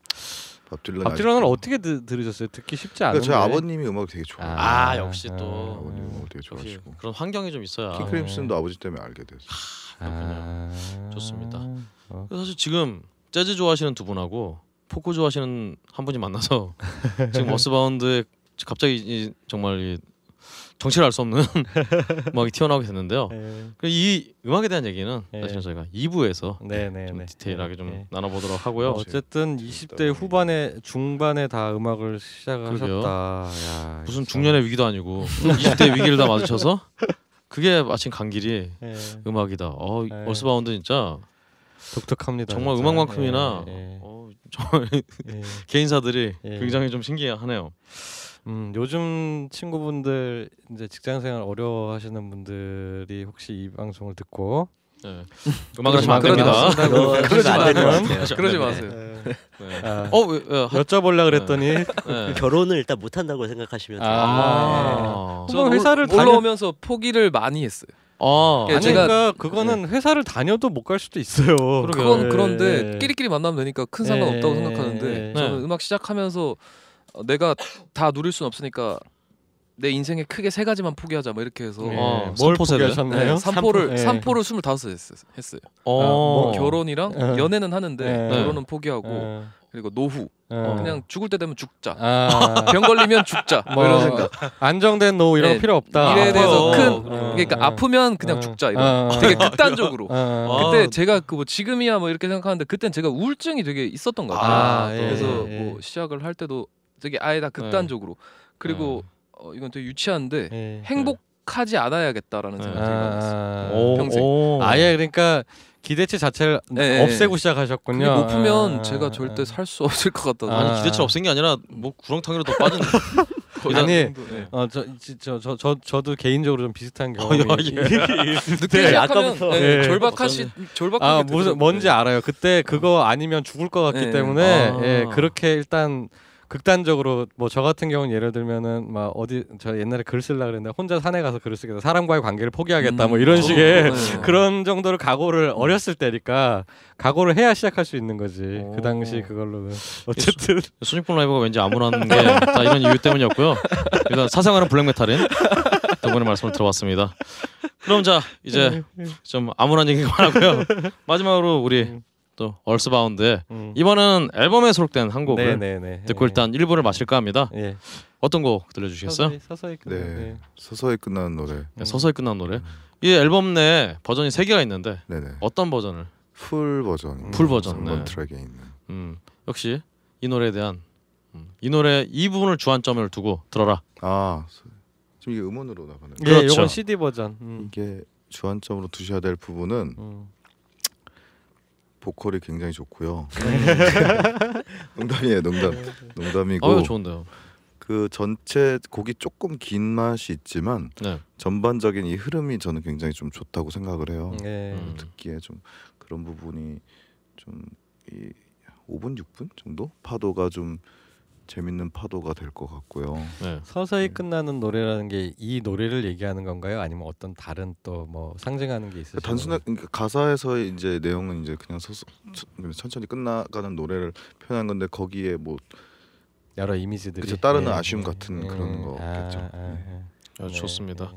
밥 딜런. 밥 딜런을 아직도- 어떻게 드, 들으셨어요? 듣기 쉽지 그러니까 않은데. 저희 아버님이 음악을 되게 좋아해요. 아. 아, 역시 또 아버님 음악을 되게 좋아하시고. 그런 환경이 좀 있어야. 킹크림슨도 아버지 때문에 알게 됐어요. 아. 좋습니다. 어. 사실 지금 재즈 좋아하시는 두 분하고 포크 좋아하시는 한 분이 만나서 지금 머스바운드에 갑자기 이, 정말 이 정체를 알 수 없는 음악이 튀어나오게 됐는데요. 예. 그이 음악에 대한 얘기는 네. 사실은 저희가 2부에서 네, 네, 좀 네. 디테일하게 좀 네. 나눠보도록 하고요. 어쨌든 20대 후반에 중반에 다 음악을 시작을 그러게요. 하셨다. 야, 무슨. 중년의 위기도 아니고 20대 위기를 다 마주쳐서 그게 마침 간 길이 예. 음악이다. 어, 네. 얼스바운드 진짜 독특합니다. 정말 진짜. 음악만큼이나 예, 예, 어, 정말 예. 개인사들이 예. 굉장히 좀 신기하네요. 음, 요즘 친구분들 이제 직장 생활 어려워하시는 분들이 혹시 이 방송을 듣고 네. 음악을 하시면 안 음악을 됩니다. 하신다고 그러지 같아요. 그러지 네. 마세요. 네. 아, 어, 왜, 왜, 하, 여쭤보려 그랬더니 네. 결혼을 일단 못 한다고 생각하시면 돼요. 아. 아, 그거 회사를 다녀 올라오면서 포기를 많이 했어요. 아, 예, 아니 제가- 그러니까 그거는 회사를 다녀도 못 갈 수도 있어요. 그건 예, 그런데 예. 끼리끼리 만나면 되니까 큰 상관 없다고 예, 생각하는데 예. 저는 네. 음악 시작하면서 어, 내가 다 누릴 순 없으니까 내 인생에 크게 세 가지만 포기하자 뭐 이렇게 해서 예. 어, 뭘? 포기하셨나요? 네, 삼포를 예. 삼포를 25에 했어요. 했어요. 어, 뭐 결혼이랑 어. 연애는 하는데 네. 결혼은 포기하고 어, 그리고 노후 어. 그냥 죽을 때 되면 죽자. 아, 병 걸리면 죽자. 뭐뭐 이런 생각. 안정된 노후 이런 네, 거 필요 없다. 미래에 대해서. 큰 어, 그러니까 어, 아프면 그냥 어, 죽자 이런. 어, 되게 극단적으로. 어, 아. 그때 제가 그 뭐 지금이야 뭐 이렇게 생각하는데 그땐 제가 우울증이 되게 있었던 것 같아요. 아, 예, 그래서 예, 뭐 시작을 할 때도 되게 아예 다 극단적으로 그리고 어, 이건 되게 유치한데 예. 행복 하지 않아야겠다라는 네. 생각이 들어요. 아, 오, 평생. 오. 아예 그러니까 기대치 자체를 네, 없애고 그게 시작하셨군요. 높으면 아, 제가 아, 절대 아. 살수 없을 것 같다. 아니 아. 기대치 없앤 게 아니라 뭐 구렁텅이로 더 빠진. 아니, 네. 어, 저, 저, 저, 저, 저 도 개인적으로 좀 비슷한 어, 경험이 야, 예. 네, 시작하면 아까부터. 네, 네. 절박하시 절박하게 아 무슨. 뭔지 알아요. 그때 그거 아니면 죽을 것 같기 네. 때문에 아. 예, 그렇게 일단 극단적으로 뭐 저 같은 경우는 예를 들면은 막 어디 저 옛날에 글 쓰려 그랬는데 혼자 산에 가서 글을 쓰겠다 사람과의 관계를 포기하겠다 뭐 음, 이런 저도 식의 네. 그런 정도로 각오를 어렸을 때니까 각오를 해야 시작할 수 있는 거지 오. 그 당시 그걸로는 어쨌든 소닉붐 라이브가 왠지 암울한 게다 이런 이유 때문이었고요. 일단 사생활은 black metal인 두 분의 말씀을 들어봤습니다. 그럼 자 이제 좀 암울한 얘기 그만하고요. 마지막으로 우리 또 얼스바운드의 음. 이번은 앨범에 수록된 한 곡을 네네네 듣고 일단 1부를 마칠까 합니다. 예. 어떤 곡 들려주시겠어요? 서서히 서서히 끝내. 네. 서서히 끝나는 노래. 네, 서서히 끝난 노래. 이 앨범 내에 버전이 세 개가 있는데 네네. 어떤 버전을? full 버전. full 버전, 3번 네. 트랙에 있는. 음, 역시 이 노래에 대한 음, 이 노래 이 부분을 주안점을 두고 들어라. 아 서- 지금 이게 음원으로 나가는. 예, 그렇죠. 이건 CD 버전. 음. 이게 주안점으로 두셔야 될 부분은 음. 보컬이 굉장히 좋고요. 농담이에요, 농담. 농담이고 어유 좋은데요. 그 전체 곡이 조금 긴 맛이 있지만 네. 전반적인 이 흐름이 저는 굉장히 좀 좋다고 생각을 해요. 예. 음. 듣기에 좀 그런 부분이 좀 이 5분 6분 정도 파도가 좀 재밌는 파도가 될 것 같고요. 네. 서서히 끝나는 노래라는 게 이 노래를 얘기하는 건가요? 아니면 어떤 다른 또 뭐 상징하는 게 있으세요? 단순한 그러니까 가사에서의 이제 내용은 이제 그냥 서서 천- 천천히 끝나가는 노래를 표현한 건데 거기에 뭐 여러 이미지들이 그쵸, 따르는 아쉬움 같은 그런 거겠죠. 아, 아, 아, 네, 좋습니다.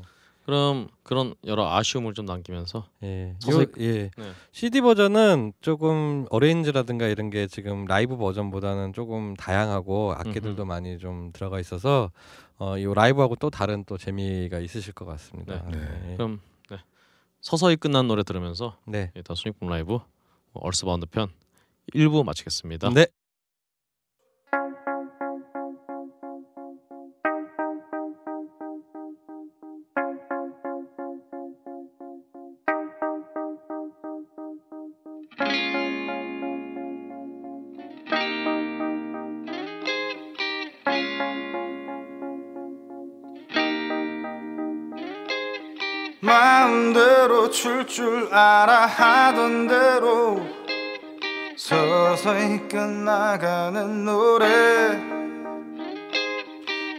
그럼 그런 여러 아쉬움을 좀 남기면서 예. 서서히 요, 예. 네. CD 버전은 조금 arrange라든가 이런 게 지금 라이브 버전보다는 조금 다양하고 악기들도 음흠. 많이 좀 들어가 있어서 어, 이 라이브하고 또 다른 또 재미가 있으실 것 같습니다. 네. 네. 그럼 네. 서서히 끝난 노래 들으면서 네. 일단 소닉붐 라이브 얼스바운드 편 1부 마치겠습니다. 네. 줄 알아 하던 대로 서서히 끝나가는 노래.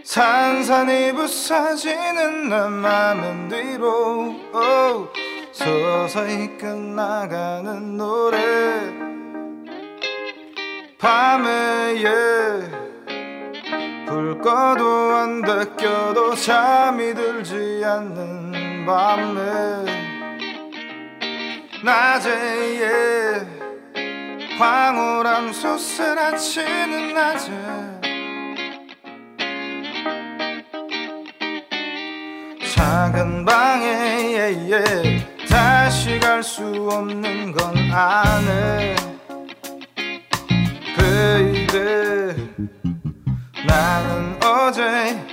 산산이 부서지는 내 맘은 뒤로. 오, 서서히 끝나가는 노래. 밤에 예불 꺼도 안 데껴도 잠이 들지 않는 밤에 낮에 예 황홀함 솟아치는 낮에 작은 방에 예, 예, 다시 갈 수 없는 건 아네 베이베 나는 어제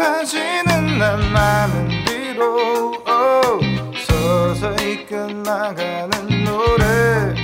부서지는 내 맘은 뒤로 오, 서서히 끝나가는 노래